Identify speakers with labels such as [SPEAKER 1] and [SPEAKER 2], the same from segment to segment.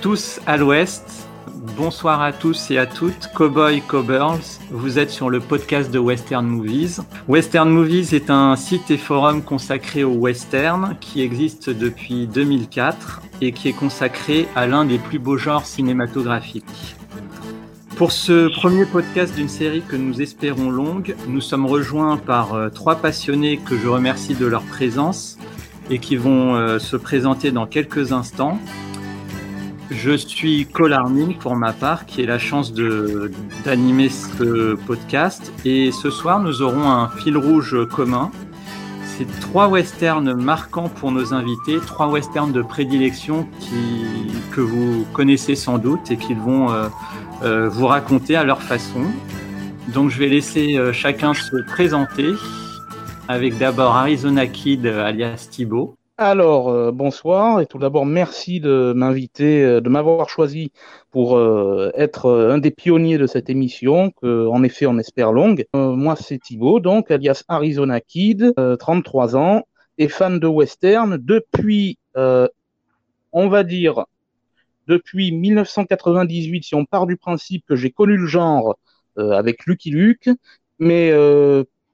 [SPEAKER 1] Tous à l'ouest, bonsoir à tous et à toutes, Cowboy Cowgirls, vous êtes sur le podcast de Western Movies. Western Movies est un site et forum consacré au western qui existe depuis 2004 et qui est consacré à l'un des plus beaux genres cinématographiques. Pour ce premier podcast d'une série que nous espérons longue, nous sommes rejoints par euh, trois passionnés que je remercie de leur présence et qui vont euh, se présenter dans quelques instants. Je suis Colarmine pour ma part, qui ai la chance d'animer ce podcast. Et ce soir, nous aurons un fil rouge commun. C'est trois westerns marquants pour nos invités, trois westerns de prédilection que vous connaissez sans doute et qu'ils vont euh, euh, vous raconter à leur façon. Donc je vais laisser euh, chacun se présenter avec d'abord Arizona Kid alias Thibaut.
[SPEAKER 2] Alors, euh, bonsoir et tout d'abord merci de m'inviter, euh, de m'avoir choisi pour euh, être un des pionniers de cette émission, que, en effet on espère longue. moi c'est Thibaut, donc alias Arizona Kid, 33 ans, et fan de western depuis, on va dire, depuis 1998, si on part du principe que j'ai connu le genre avec Lucky Luke, mais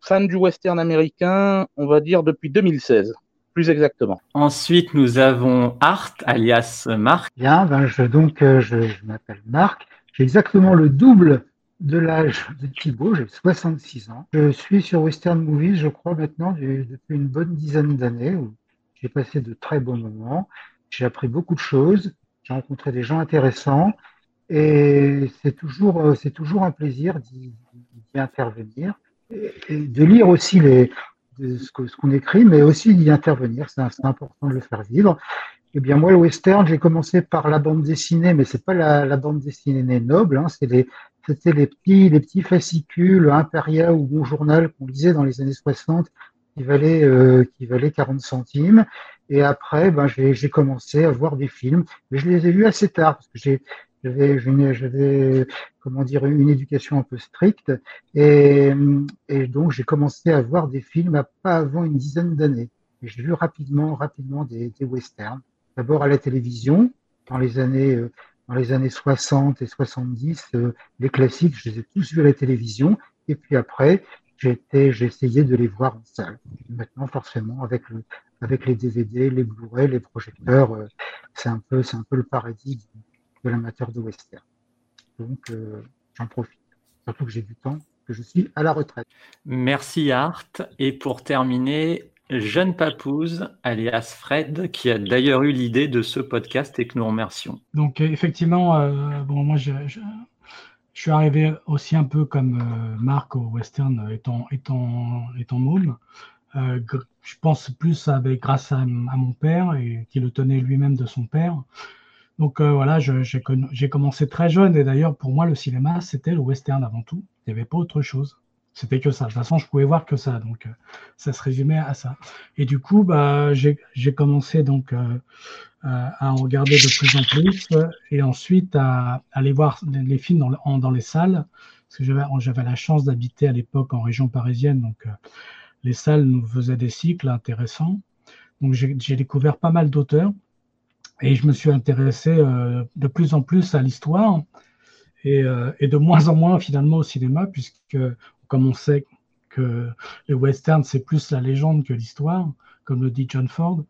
[SPEAKER 2] fan du western américain, on va dire depuis 2016 plus exactement.
[SPEAKER 1] Ensuite, nous avons Art, alias Marc.
[SPEAKER 3] Bien, ben je, donc euh, je, m'appelle Marc. J'ai exactement le double de l'âge de Thibaut, j'ai 66 ans. Je suis sur Western Movies, je crois maintenant, depuis une bonne dizaine d'années où j'ai passé de très bons moments. J'ai appris beaucoup de choses, j'ai rencontré des gens intéressants et c'est toujours, euh, c'est toujours un plaisir d'y intervenir et de lire aussi les, de ce qu'on écrit, mais aussi d'y intervenir. C'est important de le faire vivre. Eh bien, moi, le western, j'ai commencé par la bande dessinée, mais c'est pas la, bande dessinée noble. Hein, c'était les petits, les petits fascicules Imperia ou Bon Journal qu'on lisait dans les années 60, qui valaient, euh, qui valaient 40 centimes. Et après, ben, j'ai commencé à voir des films, mais je les ai vus assez tard parce que j'avais, j'avais, comment dire, une éducation un peu stricte, et, et donc j'ai commencé à voir des films à, pas avant une dizaine d'années. J'ai vu rapidement, rapidement des, westerns. D'abord à la télévision, dans les années, euh, dans les années 60 et 70, euh, les classiques, je les ai tous vus à la télévision. Et puis après, j'ai essayé de les voir en salle. Maintenant, forcément, avec avec les DVD, les Blu-ray, les projecteurs, euh, c'est un peu, c'est un peu le paradis de l'amateur de western. Donc, euh, j'en profite. Surtout que j'ai du temps, que je suis à la retraite.
[SPEAKER 1] Merci Art. Et pour terminer, Jeune Papouze, alias Fred, qui a d'ailleurs eu l'idée de ce podcast et que nous remercions.
[SPEAKER 4] Donc, euh, effectivement, euh, bon, moi, je, suis arrivé aussi un peu comme Marc au western étant, étant, étant môme. je pense plus avec, grâce à, à, mon père et qui le tenait lui-même de son père. Donc euh, voilà, j'ai commencé très jeune et d'ailleurs pour moi le cinéma c'était le western avant tout. Il n'y avait pas autre chose. C'était que ça. De toute façon, je pouvais voir que ça. Donc euh, ça se résumait à ça. Et du coup, bah, j'ai commencé donc euh, à en regarder de plus en plus et ensuite à, aller voir les films dans, dans les salles. Parce que j'avais la chance d'habiter à l'époque en région parisienne. Donc les salles nous faisaient des cycles intéressants. Donc j'ai découvert pas mal d'auteurs. Et je me suis intéressé euh, de plus en plus à l'histoire et, euh, et, de moins en moins finalement au cinéma, puisque comme on sait que les westerns, c'est plus la légende que l'histoire, comme le dit John Ford.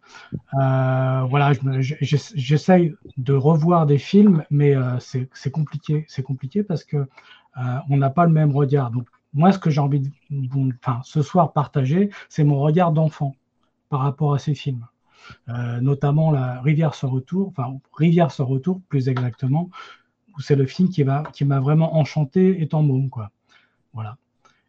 [SPEAKER 4] Euh, voilà, j'essaye de revoir des films, mais c'est compliqué. C'est compliqué parce que euh, on n'a pas le même regard. Donc, moi, ce que j'ai envie de, enfin, ce soir partager, c'est mon regard d'enfant par rapport à ces films. Euh, notamment la Rivière sans retour, enfin Rivière sans retour plus exactement, où c'est le film qui m'a qui m'a vraiment enchanté étant môme quoi. Voilà.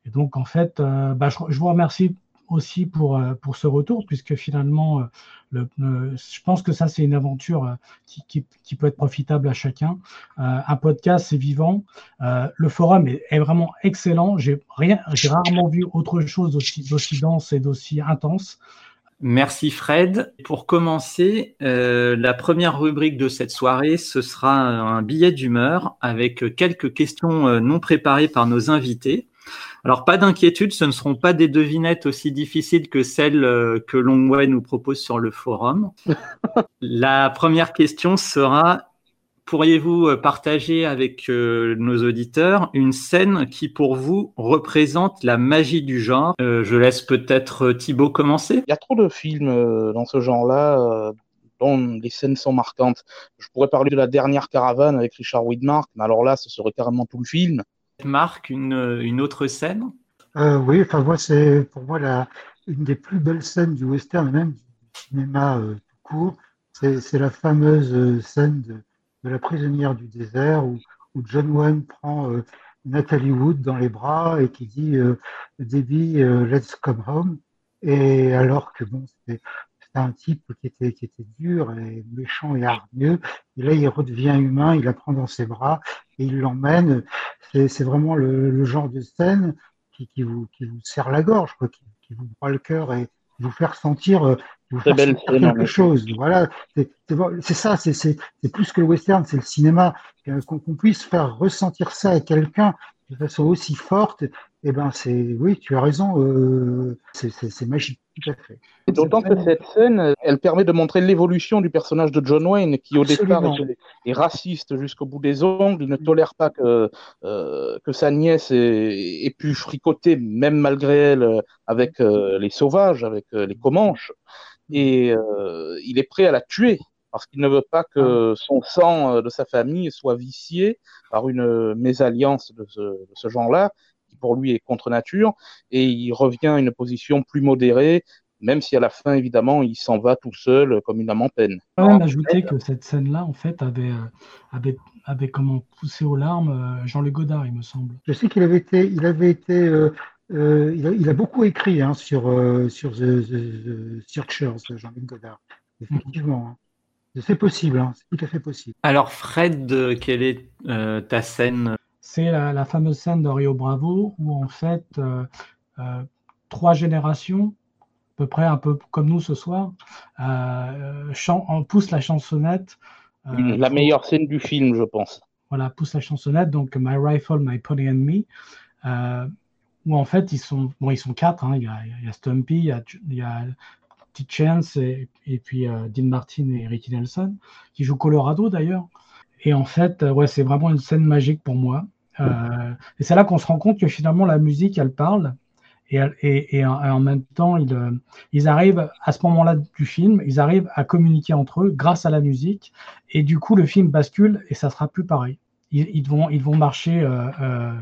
[SPEAKER 4] Et donc en fait, euh, bah, je, vous remercie aussi pour euh, pour ce retour puisque finalement le, je pense que ça c'est une aventure qui, qui, peut être profitable à chacun. un podcast c'est vivant, le forum est, est vraiment excellent. J'ai rien, j'ai rarement vu autre chose d'aussi dense et d'aussi intense.
[SPEAKER 1] Merci Fred. Pour commencer, euh, la première rubrique de cette soirée, ce sera un billet d'humeur avec quelques questions euh, non préparées par nos invités. Alors pas d'inquiétude, ce ne seront pas des devinettes aussi difficiles que celles euh, que Longway nous propose sur le forum. La première question sera pourriez-vous euh, partager avec euh, nos auditeurs une scène qui pour vous représente la magie du genre? Je laisse peut-être Thibaut commencer.
[SPEAKER 2] Il y a trop de films dans ce genre-là dont les scènes sont marquantes. Je pourrais parler de la dernière caravane avec Richard Widmark, mais alors là, ce serait carrément tout le film.
[SPEAKER 1] Marc, une, une autre scène?
[SPEAKER 3] Euh, Oui, enfin moi c'est pour moi la, une des plus belles scènes du western, même du cinéma euh, tout court. C'est la fameuse euh, scène de, de, la prisonnière du désert où, John Wayne prend euh, Natalie Wood dans les bras et qui dit Debbie, let's come home. Et alors que bon, c'était un type qui était, dur et méchant et hargneux. Et là, il redevient humain, il la prend dans ses bras et il l'emmène. C'est vraiment le, genre de scène qui, vous, serre la gorge, qui, qui vous broie le cœur et vous faire sentir, euh, vous faire sentir quelque chose. Voilà, c'est ça, c'est plus que le western, c'est le cinéma. Qu'on puisse faire ressentir ça à quelqu'un de façon aussi forte, eh ben c'est, oui, tu as raison, euh, c'est magique, tout à fait.
[SPEAKER 2] D'autant que cette scène, elle permet de montrer l'évolution du personnage de John Wayne, qui au départ est, raciste jusqu'au bout des ongles, il ne tolère pas que, euh, que sa nièce ait, pu fricoter, même malgré elle, avec euh, les sauvages, avec les Comanches, et il est prêt à la tuer parce qu'il ne veut pas que ah. son sang de sa famille soit vicié par une mésalliance de ce, de ce genre-là, qui pour lui est contre nature, et il revient à une position plus modérée, même si à la fin, évidemment, il s'en va tout seul comme une âme en peine.
[SPEAKER 4] Je même ajouter que cette scène-là, en fait, avait, euh, avait, avait, comment poussé aux larmes euh, Jean-Luc Godard, il me semble.
[SPEAKER 3] Je sais qu'il avait été, il avait été, euh, euh il, a, il, a, beaucoup écrit hein, sur euh, sur The, The, The Searchers, Jean-Luc Godard. Effectivement. Hein. C'est possible, hein, c'est tout à fait possible.
[SPEAKER 1] Alors Fred, quelle est euh, ta scène
[SPEAKER 4] C'est la, la, fameuse scène de Rio Bravo où en fait euh, euh, trois générations, à peu près un peu comme nous ce soir, on pousse la chansonnette.
[SPEAKER 2] la meilleure scène du film, je pense.
[SPEAKER 4] Voilà, pousse la chansonnette, donc My Rifle, My Pony and Me où en fait ils sont bon ils sont quatre hein. il, y a, il, y a, Stumpy il y a, il y a Chance et, et puis euh, Dean Martin et Ricky Nelson, qui jouent Colorado d'ailleurs. Et en fait, euh, ouais, c'est vraiment une scène magique pour moi. Euh, et c'est là qu'on se rend compte que finalement la musique, elle parle. Et, et, et, en, et en, même temps, ils, euh, ils, arrivent à ce moment-là du film, ils arrivent à communiquer entre eux grâce à la musique. Et du coup, le film bascule et ça sera plus pareil. Ils, ils vont, ils vont marcher. Euh,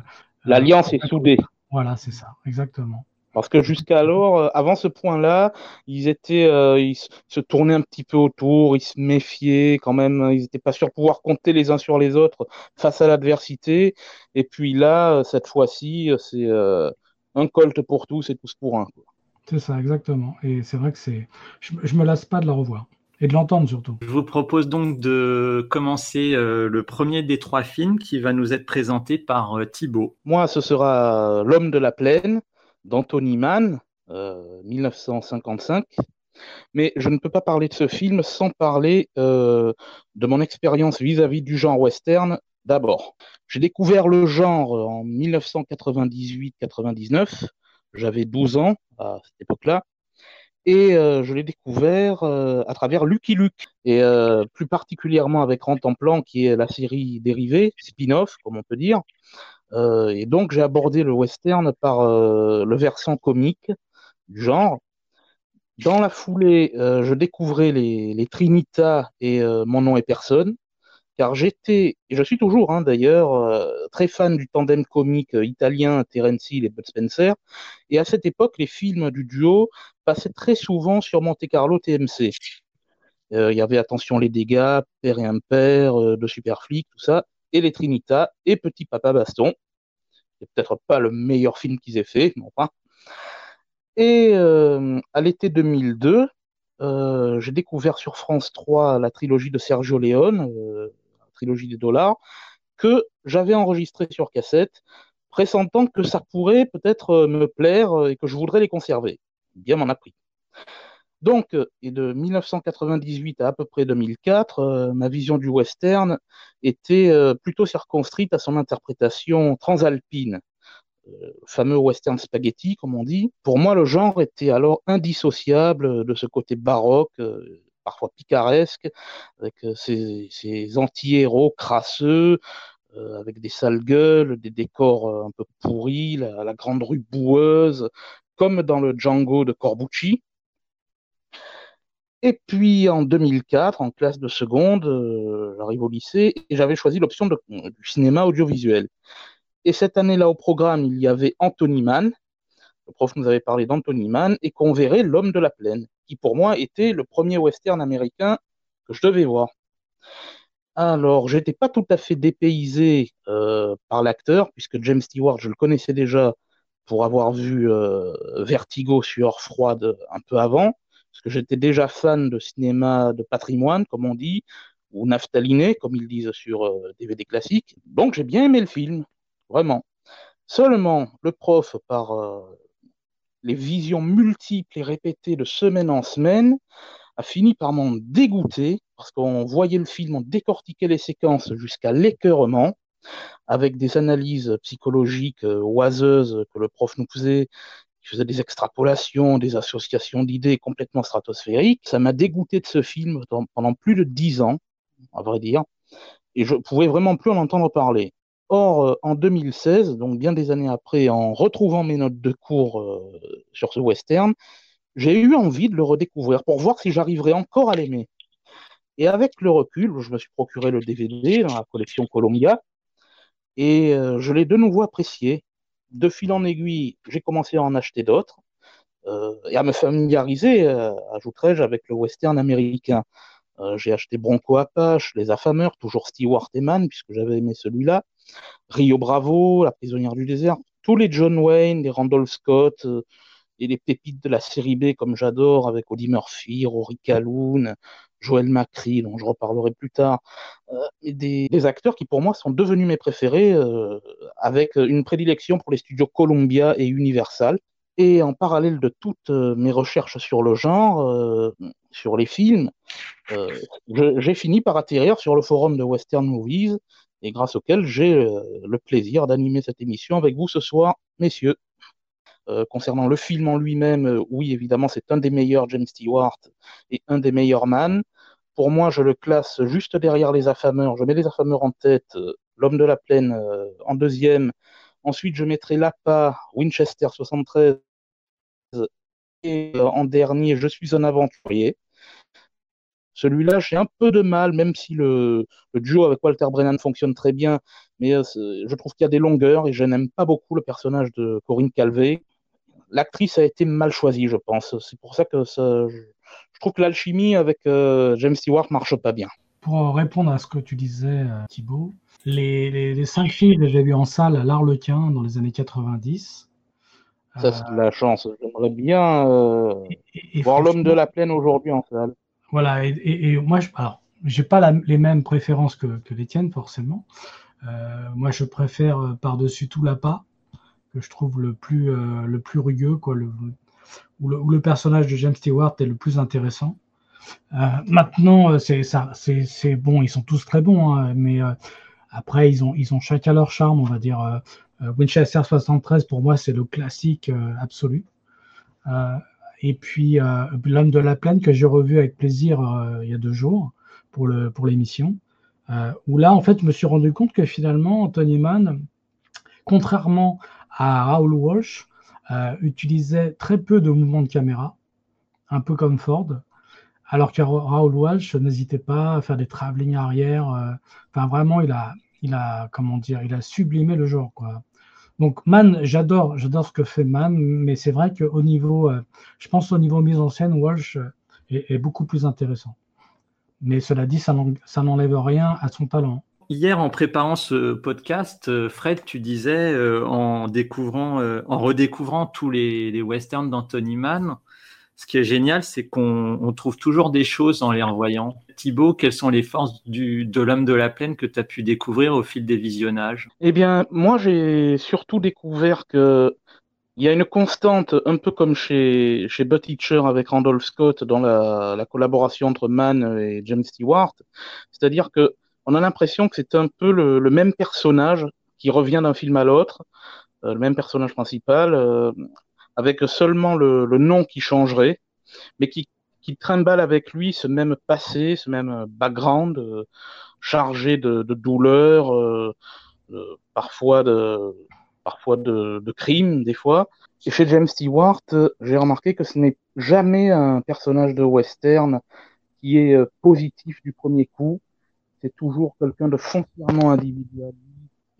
[SPEAKER 2] L'alliance est soudée.
[SPEAKER 4] Voilà, c'est ça, exactement.
[SPEAKER 2] Parce que jusqu'alors, euh, avant ce point-là, ils étaient, euh, ils se tournaient un petit peu autour, ils se méfiaient quand même, ils n'étaient pas sûrs de pouvoir compter les uns sur les autres face à l'adversité. Et puis là, euh, cette fois-ci, c'est euh, un colt pour tous et tous pour un.
[SPEAKER 4] C'est ça, exactement. Et c'est vrai que c'est, je, je me lasse pas de la revoir et de l'entendre surtout.
[SPEAKER 1] Je vous propose donc de commencer euh, le premier des trois films qui va nous être présenté par euh, Thibaut.
[SPEAKER 2] Moi, ce sera L'homme de la plaine d'Anthony Mann, euh, 1955. Mais je ne peux pas parler de ce film sans parler euh, de mon expérience vis-à-vis du genre western d'abord. J'ai découvert le genre en 1998-99. J'avais 12 ans à cette époque-là. Et euh, je l'ai découvert euh, à travers Lucky Luke, et euh, plus particulièrement avec Rantanplan, qui est la série dérivée, spin-off, comme on peut dire. Euh, et donc, j'ai abordé le western par euh, le versant comique du genre. Dans la foulée, euh, je découvrais les, Trinitas et Mon nom est personne, car j'étais, et je suis toujours hein, d'ailleurs, très fan du tandem comique italien Terence Hill et Bud Spencer. Et à cette époque, les films du duo passaient très souvent sur Monte Carlo TMC. Il y avait Attention les dégâts, Père et Impair, de Superflic, tout ça et les Trinitas et Petit Papa Baston. Peut-être pas le meilleur film qu'ils aient fait, mais enfin. Et euh, à l'été 2002, euh, j'ai découvert sur France 3 la trilogie de Sergio Leone, euh, la trilogie des dollars, que j'avais enregistré sur cassette, pressentant que ça pourrait peut-être me plaire et que je voudrais les conserver. Bien m'en a pris. Donc, et de 1998 à à peu près 2004, euh, ma vision du western était euh, plutôt circonscrite à son interprétation transalpine. fameux western spaghetti, comme on dit. Pour moi, le genre était alors indissociable de ce côté baroque, parfois picaresque, avec ces, anti-héros crasseux, avec des sales gueules, des décors un peu pourris, la, grande rue boueuse, comme dans le Django de Corbucci. Et puis en 2004, en classe de seconde, j'arrive au lycée et j'avais choisi l'option du cinéma audiovisuel. Et cette année-là, au programme, il y avait Anthony Mann. Le prof nous avait parlé d'Anthony Mann et qu'on verrait L'homme de la plaine, qui pour moi était le premier western américain que je devais voir. Alors, j'étais pas tout à fait dépaysé euh, par l'acteur, puisque James Stewart, je le connaissais déjà pour avoir vu euh, Vertigo sur Froide un peu avant, parce que j'étais déjà fan de cinéma de patrimoine, comme on dit, ou naftaliné, comme ils disent sur DVD euh, classique. Donc, j'ai bien aimé le film vraiment. Seulement, le prof, par euh, les visions multiples et répétées de semaine en semaine, a fini par m'en dégoûter, parce qu'on voyait le film, on décortiquait les séquences jusqu'à l'écœurement, avec des analyses psychologiques euh, oiseuses que le prof nous faisait, qui faisait des extrapolations, des associations d'idées complètement stratosphériques. Ça m'a dégoûté de ce film pendant plus de dix ans, à vrai dire, et je pouvais vraiment plus en entendre parler. Or, euh, en 2016, donc bien des années après, en retrouvant mes notes de cours euh, sur ce western, j'ai eu envie de le redécouvrir pour voir si j'arriverais encore à l'aimer. Et avec le recul, je me suis procuré le DVD dans la collection Columbia et euh, je l'ai de nouveau apprécié. De fil en aiguille, j'ai commencé à en acheter d'autres et à me familiariser, ajouterais-je, avec le western américain. j'ai acheté Bronco Apache, Les Affameurs, toujours Stewart et puisque j'avais aimé celui-là. Rio Bravo, La prisonnière du désert, tous les John Wayne, les Randolph Scott euh, et les pépites de la série B comme j'adore avec Audie Murphy, Rory Calhoun, Joel Macri, dont je reparlerai plus tard, euh, des, acteurs qui pour moi sont devenus mes préférés euh, avec une prédilection pour les studios Columbia et Universal. Et en parallèle de toutes mes recherches sur le genre, sur les films, j'ai fini par atterrir sur le forum de Western Movies et grâce auquel j'ai euh, le plaisir d'animer cette émission avec vous ce soir, messieurs. Euh, concernant le film en lui-même, euh, oui, évidemment, c'est un des meilleurs James Stewart et un des meilleurs Man. Pour moi, je le classe juste derrière Les Affameurs. Je mets Les Affameurs en tête, L'Homme de la Plaine en deuxième. Ensuite, je mettrai Lapa, Winchester 73. Et en dernier, Je suis un aventurier. Celui-là, j'ai un peu de mal, même si le, duo avec Walter Brennan fonctionne très bien, mais euh, je trouve qu'il y a des longueurs et je n'aime pas beaucoup le personnage de Corinne Calvé. L'actrice a été mal choisie, je pense. C'est pour ça que je, trouve que l'alchimie avec euh, James Stewart marche pas bien.
[SPEAKER 4] Pour répondre à ce que tu disais, euh, Thibault, les, cinq films que j'ai vus en salle à l'Arlequin dans les années 90,
[SPEAKER 2] ça, c'est de la chance. J'aimerais bien voir l'homme de la plaine aujourd'hui en salle.
[SPEAKER 4] Voilà, et, moi, je, alors, j'ai pas les mêmes préférences que, les tiennes, forcément. Euh, moi, je préfère euh, par-dessus tout l'appât, que je trouve le plus, euh, le plus rugueux, quoi, le, où, le, personnage de James Stewart est le plus intéressant. maintenant, c'est ça, c'est bon, ils sont tous très bons, hein, mais après, ils ont, chacun leur charme, on va dire. Winchester 73, pour moi, c'est le classique absolu. Et puis euh, L'homme de la plaine que j'ai revu avec plaisir euh, il y a deux jours pour l'émission. Euh, où là, en fait, je me suis rendu compte que finalement, Anthony Mann, contrairement à Raoul Walsh, utilisait très peu de mouvements de caméra, un peu comme Ford, alors que Raoul Walsh n'hésitait pas à faire des travelling arrière. enfin, vraiment, il a, il a, comment dire, il a sublimé le genre, quoi. Donc Man, j'adore, j'adore ce que fait Man, mais c'est vrai qu'au niveau, euh, je pense au niveau mise en scène, Walsh euh, est, beaucoup plus intéressant. Mais cela dit, ça n'enlève rien à son talent.
[SPEAKER 1] Hier, en préparant ce podcast, euh, Fred, tu disais, en découvrant, en redécouvrant tous les, westerns d'Anthony Mann, ce qui est génial, c'est qu'on trouve toujours des choses en les revoyant. Thibaut, quelles sont les forces de l'homme de la plaine que tu as pu découvrir au fil des visionnages?
[SPEAKER 2] Eh bien, moi, j'ai surtout découvert que il y a une constante, un peu comme chez, chez Hitcher avec Randolph Scott dans la, collaboration entre Mann et James Stewart. C'est-à-dire que on a l'impression que c'est un peu le, même personnage qui revient d'un film à l'autre. le même personnage principal, avec seulement le, le, nom qui changerait, mais qui, qui trimballe avec lui ce même passé, ce même background chargé de, de douleur, parfois de parfois de, de crimes, des fois. Et chez James Stewart, j'ai remarqué que ce n'est jamais un personnage de western qui est positif du premier coup c'est toujours quelqu'un de foncièrement individuel,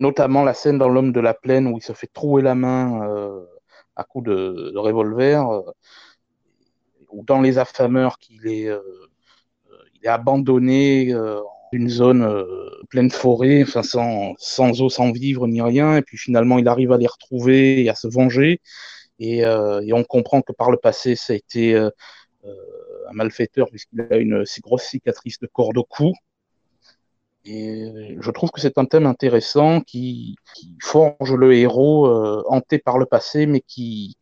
[SPEAKER 2] notamment la scène dans L'homme de la plaine où il se fait trouer la main euh, à coups de, revolver, euh, ou dans Les affameurs qu'il est, euh, il est abandonné une zone pleine forêt, enfin sans, eau, sans vivre ni rien, et puis finalement il arrive à les retrouver et à se venger, et, on comprend que par le passé ça a été un malfaiteur puisqu'il a une grosse cicatrice de corde au cou, et je trouve que c'est un thème intéressant qui, forge le héros euh, hanté par le passé, mais qui,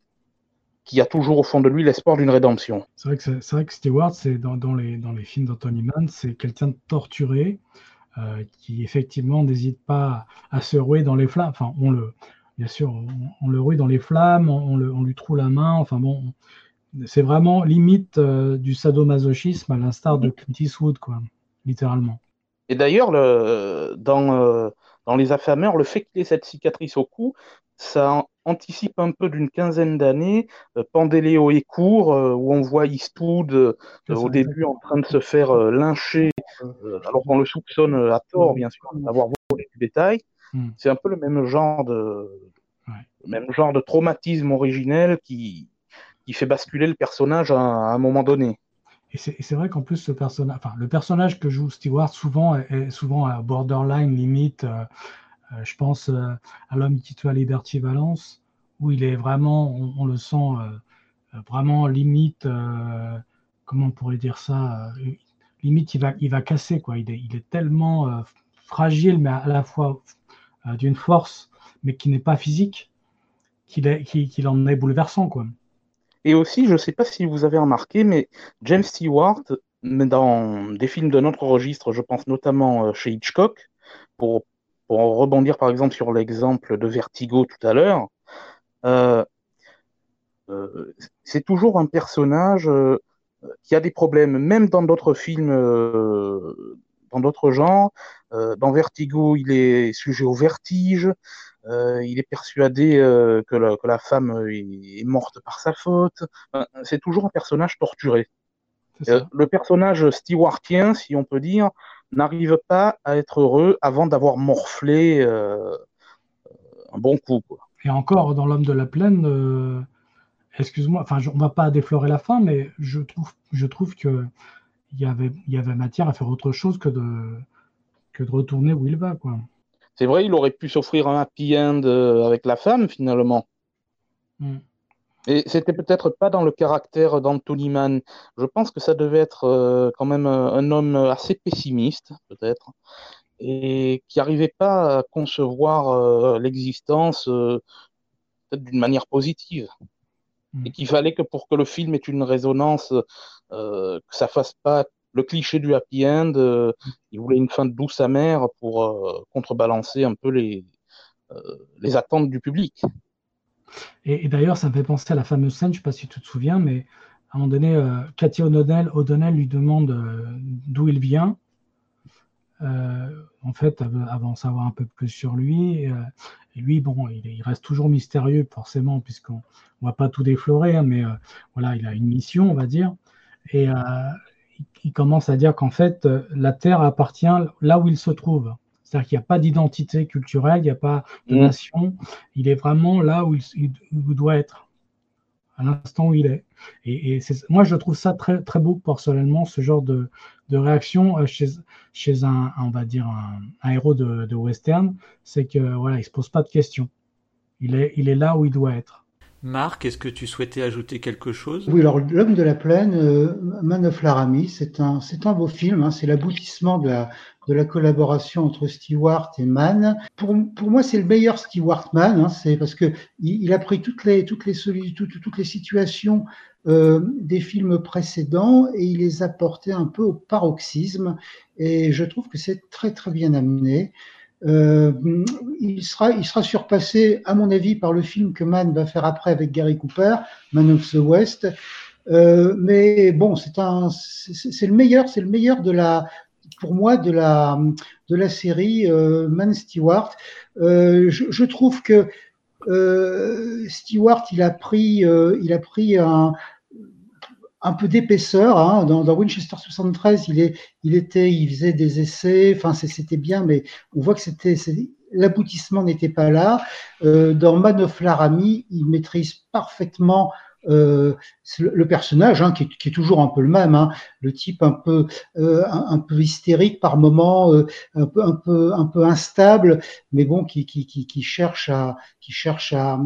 [SPEAKER 2] a toujours au fond de lui l'espoir d'une rédemption.
[SPEAKER 4] C'est vrai que, Stewart, c'est dans, les, films d'Anthony Mann, c'est quelqu'un de torturé, euh, qui effectivement n'hésite pas à se rouer dans les flammes. Enfin, on le, bien sûr, on, le rouille dans les flammes, on, lui trouve la main. Enfin bon, c'est vraiment limite euh, du sadomasochisme à l'instar de Clint Eastwood, quoi, littéralement.
[SPEAKER 2] Et d'ailleurs, dans, euh, dans Les Affameurs, le fait qu'il ait cette cicatrice au cou, ça anticipe un peu d'une quinzaine d'années euh, Pandéléo et Court, euh, où on voit Eastwood au début en train de se faire lyncher, alors qu'on le soupçonne à tort, bien sûr, d'avoir volé du détail. Hmm. C'est un peu le même genre de, même genre de traumatisme originel qui, qui fait basculer le personnage à un moment donné.
[SPEAKER 4] Et c'est vrai qu'en plus, le personnage que joue Stewart souvent est, souvent borderline, limite. Euh, euh, je pense euh, à l'homme qui tue à Liberty Valence, où il est vraiment, on, le sent vraiment limite. comment on pourrait dire ça Limite, il va, il va casser quoi. Il est, tellement fragile, mais à la fois d'une force, mais qui n'est pas physique, qu'il qu'il en est bouleversant quoi.
[SPEAKER 2] Et aussi, je ne sais pas si vous avez remarqué, mais James Stewart, dans des films de notre registre, je pense notamment euh, chez Hitchcock, pour, rebondir par exemple sur l'exemple de Vertigo tout à l'heure, euh, euh, c'est toujours un personnage qui a des problèmes, même dans d'autres films, dans d'autres genres. dans Vertigo, il est sujet au vertige. Euh, il est persuadé euh, que, la, que, la, femme euh, est morte par sa faute. c'est toujours un personnage torturé. le personnage stewartien, si on peut dire, n'arrive pas à être heureux avant d'avoir morflé un bon coup.
[SPEAKER 4] Et encore, dans L'homme de la plaine, excuse-moi, enfin, on va pas déflorer la fin, mais je trouve, je trouve que il y avait, y avait matière à faire autre chose que de, que de retourner où il va, quoi.
[SPEAKER 2] C'est vrai, il aurait pu s'offrir un happy end euh, avec la femme, finalement. Mm. Et c'était peut-être pas dans le caractère d'Anthony Mann. Je pense que ça devait être euh, quand même euh, un homme assez pessimiste, peut-être, et qui n'arrivait pas à concevoir l'existence d'une manière positive. Mm. Et qu'il fallait que pour que le film ait une résonance, que ça fasse pas le cliché du happy end. Euh, il voulait une fin douce amère pour euh, contrebalancer un peu les, euh, les attentes du public.
[SPEAKER 4] Et, d'ailleurs, ça me fait penser à la fameuse scène, je ne sais pas si tu te souviens, mais à un moment donné, Cathy O'Donnell, lui demande d'où il vient. en fait, avant d'en savoir un peu plus sur lui. Et, lui, bon, il, reste toujours mystérieux, forcément, puisqu'on ne va pas tout déflorer, hein, mais voilà, il a une mission, on va dire. Et, il commence à dire qu'en fait, euh, la Terre appartient là où il se trouve. C'est-à-dire qu'il n'y a pas d'identité culturelle, il n'y a pas de mm. nation. Il est vraiment là où il, doit être, à l'instant où il est. Et, moi, je trouve ça très, très beau personnellement, ce genre de, réaction euh, chez, chez un, on va dire, un, héros de, western. C'est que voilà, il se pose pas de questions. Il est, il est là où il doit être.
[SPEAKER 1] Marc, est-ce que tu souhaitais ajouter quelque chose?
[SPEAKER 3] Oui, alors L'homme de la plaine, euh, Laramie, c'est un, c'est un beau film, hein, c'est l'aboutissement de la, de la collaboration entre Stewart et Mann. Pour, pour moi, c'est le meilleur Stewart Mann, hein, c'est parce que il, a pris toutes les, toutes les, toutes, toutes les situations euh, des films précédents et il les a portées un peu au paroxysme. Et je trouve que c'est très très bien amené. Il, sera, il sera surpassé, à mon avis, par le film que Mann va faire après avec Gary Cooper, Man of the West. mais bon, c'est un, c'est le meilleur, c'est le meilleur de la, pour moi, de la, de la série Man Stewart. Je, je, trouve que Stewart, il a pris, il a pris un, un peu d'épaisseur. Hein. Dans, dans, Winchester 73, il, est, il était, il faisait des essais. Enfin, c'était bien, mais on voit que c'était l'aboutissement n'était pas là. Euh, dans Man of Laramie, il maîtrise parfaitement euh, le personnage hein, qui, est, qui, est, toujours un peu le même, hein, le type un peu euh, un, peu hystérique par moment, euh, un peu un peu un peu instable, mais bon qui qui, qui, qui cherche à qui cherche à,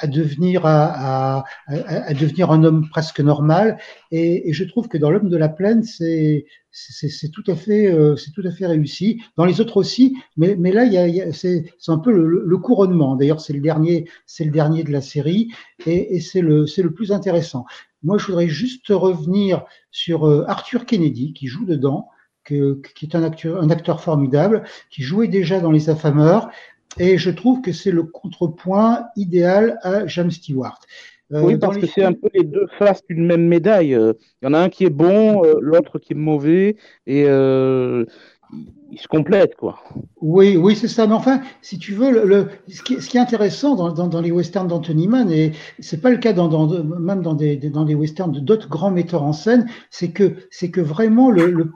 [SPEAKER 3] à devenir à, à, à, devenir un homme presque normal. Et, et je trouve que dans l'homme de la plaine, c'est c'est tout à fait euh, c'est tout à fait réussi. Dans les autres aussi, mais mais là il y a, a c'est un peu le, le couronnement. D'ailleurs c'est le dernier c'est le dernier de la série et, et c'est le c'est le plus intéressant. Moi je voudrais juste revenir sur euh, Arthur Kennedy qui joue dedans. Que, qui est un acteur, un acteur formidable, qui jouait déjà dans Les Affameurs, et je trouve que c'est le contrepoint idéal à James Stewart.
[SPEAKER 2] Euh, oui, parce que c'est un peu les deux faces d'une même médaille. Il y en a un qui est bon, euh, l'autre qui est mauvais, et euh, ils se complètent, quoi.
[SPEAKER 3] Oui, oui, c'est ça. Mais enfin, si tu veux, le, ce, qui, est intéressant dans, les westerns d'Anthony Mann, et c'est pas le cas même dans des, dans des westerns d'autres grands metteurs en scène, c'est que c'est que vraiment le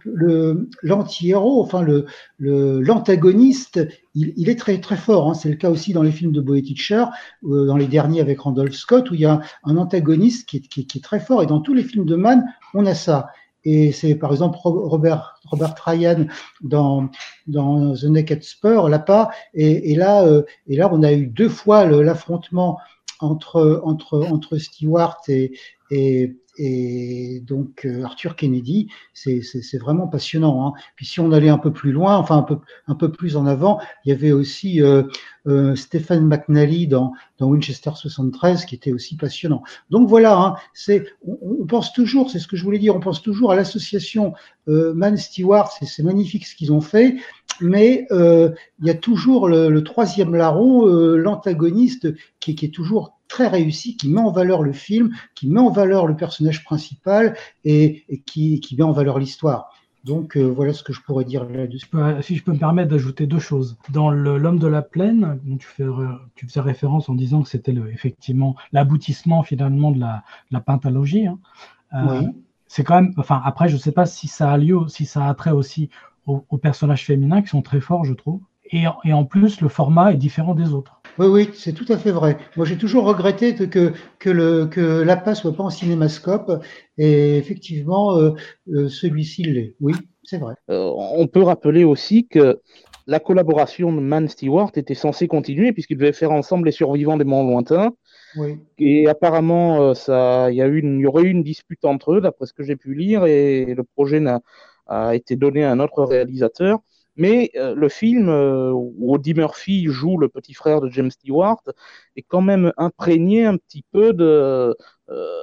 [SPEAKER 3] l'anti-héros, enfin le l'antagoniste, il, est très très fort. Hein. C'est le cas aussi dans les films de Boy Teacher, euh, dans les derniers avec Randolph Scott, où il y a un antagoniste qui est, qui est très fort. Et dans tous les films de Mann, on a ça. Et c'est par exemple Robert, Robert Ryan dans, dans The Naked Spur, là pas. Et, et là, euh, et là, on a eu deux fois l'affrontement entre, entre, entre Stewart et, et, et donc euh, Arthur Kennedy, c'est vraiment passionnant. Hein. Puis si on allait un peu plus loin, enfin un peu, un peu plus en avant, il y avait aussi euh, euh, Stephen McNally dans, dans Winchester 73 qui était aussi passionnant. Donc voilà, hein, c'est on, on, pense toujours, c'est ce que je voulais dire, on pense toujours à l'association euh, Man Stewart, c'est magnifique ce qu'ils ont fait, mais euh, il y a toujours le, le troisième larron, euh, l'antagoniste qui, qui est toujours très réussi, qui met en valeur le film, qui met en valeur le personnage principal et, et qui, qui, met en valeur l'histoire. Donc euh, voilà ce que je pourrais dire là-dessus.
[SPEAKER 4] Si je peux me permettre d'ajouter deux choses. Dans L'homme de la plaine, dont tu, fais, tu faisais référence en disant que c'était effectivement l'aboutissement finalement de la, de la pentalogie. Hein. Euh, oui. C'est quand même, enfin après je ne sais pas si ça a lieu, si ça a trait aussi aux, aux personnages féminins qui sont très forts, je trouve. Et, et en plus le format est différent des autres.
[SPEAKER 3] Oui, oui, c'est tout à fait vrai. Moi, j'ai toujours regretté que, que, le, que l'APA soit pas en cinémascope, et effectivement, euh, euh, celui-ci l'est. Oui, c'est vrai.
[SPEAKER 2] Euh, on peut rappeler aussi que la collaboration de Man Stewart était censée continuer, puisqu'ils devaient faire ensemble les survivants des monts lointains.
[SPEAKER 3] Oui.
[SPEAKER 2] Et apparemment, ça, il y, a eu une, y aurait eu une dispute entre eux, d'après ce que j'ai pu lire, et le projet n'a, a été donné à un autre réalisateur. Mais euh, le film euh, où Eddie Murphy joue le petit frère de James Stewart est quand même imprégné un petit peu de, euh,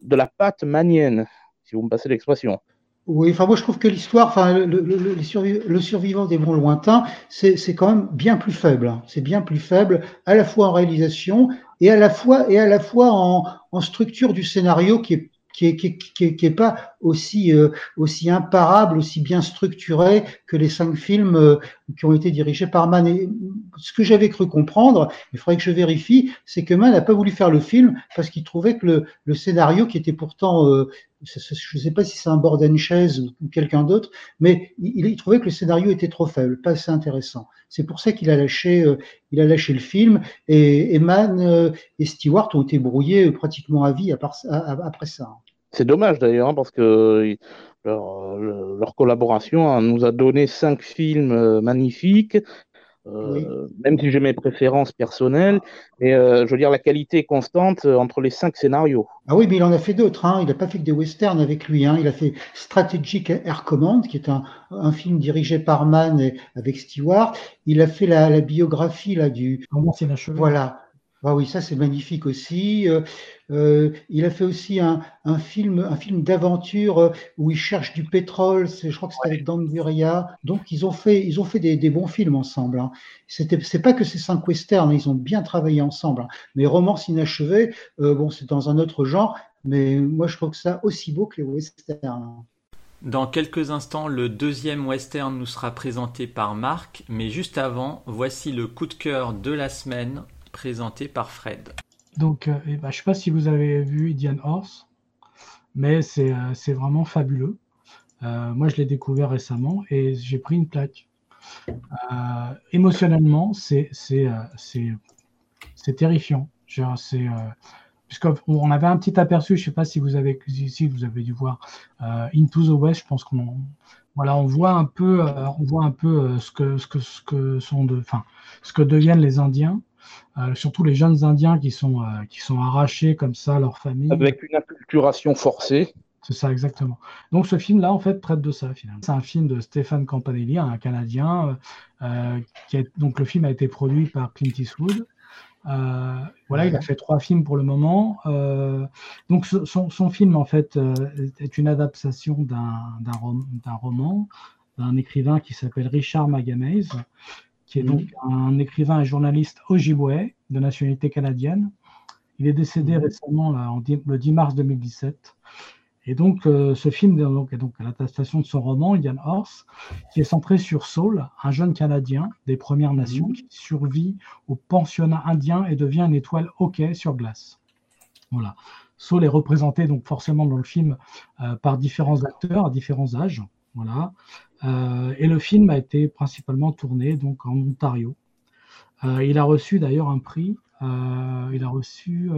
[SPEAKER 2] de la patte manienne, si vous me passez l'expression.
[SPEAKER 3] Oui, enfin moi je trouve que l'histoire, enfin le, le, le, survi le, survivant des bons lointains, c'est quand même bien plus faible. Hein. C'est bien plus faible, à la fois en réalisation et à la fois et à la fois en, en structure du scénario qui est qui est, qui, qui, qui est pas aussi euh, aussi imparable, aussi bien structuré que les cinq films euh, qui ont été dirigés par Mann. Et ce que j'avais cru comprendre, il faudrait que je vérifie, c'est que Mann n'a pas voulu faire le film parce qu'il trouvait que le, le, scénario, qui était pourtant, euh, je ne sais pas si c'est un Borden chaise ou, quelqu'un d'autre, mais il, il, trouvait que le scénario était trop faible, pas assez intéressant. C'est pour ça qu'il a lâché, euh, il a lâché le film. Et, et Mann euh, et Stewart ont été brouillés pratiquement à vie après ça.
[SPEAKER 2] C'est dommage d'ailleurs, hein, parce que leur, leur, collaboration nous a donné cinq films euh, magnifiques, euh, oui. même si j'ai mes préférences personnelles, mais euh, je veux dire la qualité est constante entre les cinq scénarios.
[SPEAKER 3] Ah oui, mais il en a fait d'autres. Hein. Il n'a pas fait que des westerns avec lui. Hein. Il a fait Strategic Air Command, qui est un, un film dirigé par Mann et avec Stewart. Il a fait la, la biographie là du.
[SPEAKER 4] Comment c'est la
[SPEAKER 3] Voilà Ah oui, ça c'est magnifique aussi. Euh, euh, il a fait aussi un, film, un film d'aventure euh, où il cherche du pétrole. Je crois que c'était avec Dan Donc ils ont fait, ils ont fait des, bons films ensemble. Hein. C'était, c'est pas que ces cinq westerns, ils ont bien travaillé ensemble. Hein. Mais Romance inachevée, bon, c'est dans un autre genre, mais moi je trouve que ça aussi beau que les westerns.
[SPEAKER 1] Dans quelques instants, le deuxième western nous sera présenté par Marc, mais juste avant, voici le coup de cœur de la semaine présenté par Fred.
[SPEAKER 4] Donc, euh, eh ben, je ne sais pas si vous avez vu Indian Horse, mais c'est euh, vraiment fabuleux. Euh, moi, je l'ai découvert récemment et j'ai pris une plaque. émotionnellement, c'est terrifiant. Puisqu'on avait un petit aperçu, je ne sais pas si vous avez ici, vous avez dû voir Into the West, je pense qu'on on voit un peu, on voit un peu ce que deviennent les Indiens. Euh, surtout les jeunes Indiens qui sont, euh, qui sont arrachés comme ça à leur famille.
[SPEAKER 2] Avec une acculturation forcée.
[SPEAKER 4] C'est ça, exactement. Donc ce film-là, en fait, traite de ça, finalement. C'est un film de Stéphane Campanelli, un Canadien. Euh, qui donc le film a été produit par Clint Eastwood. voilà, il a fait trois films pour le moment. donc son, son, film, en fait, est une adaptation d'un roman d'un écrivain qui s'appelle Richard Magamese, qui est donc un écrivain et journaliste ojibwe de nationalité canadienne. Il est décédé récemment le 10 mars 2017. Et donc, euh, ce film donc, est donc à l'adaptation de son roman, Indian Horse, qui est centré sur Saul, un jeune Canadien des Premières Nations qui survit au pensionnat indien et devient une étoile hockey sur glace. Voilà. Saul est représenté donc forcément dans le film euh, par différents acteurs à différents âges. Voilà. Euh, et le film a été principalement tourné donc en Ontario. Euh, il a reçu d'ailleurs un prix. Euh, il a reçu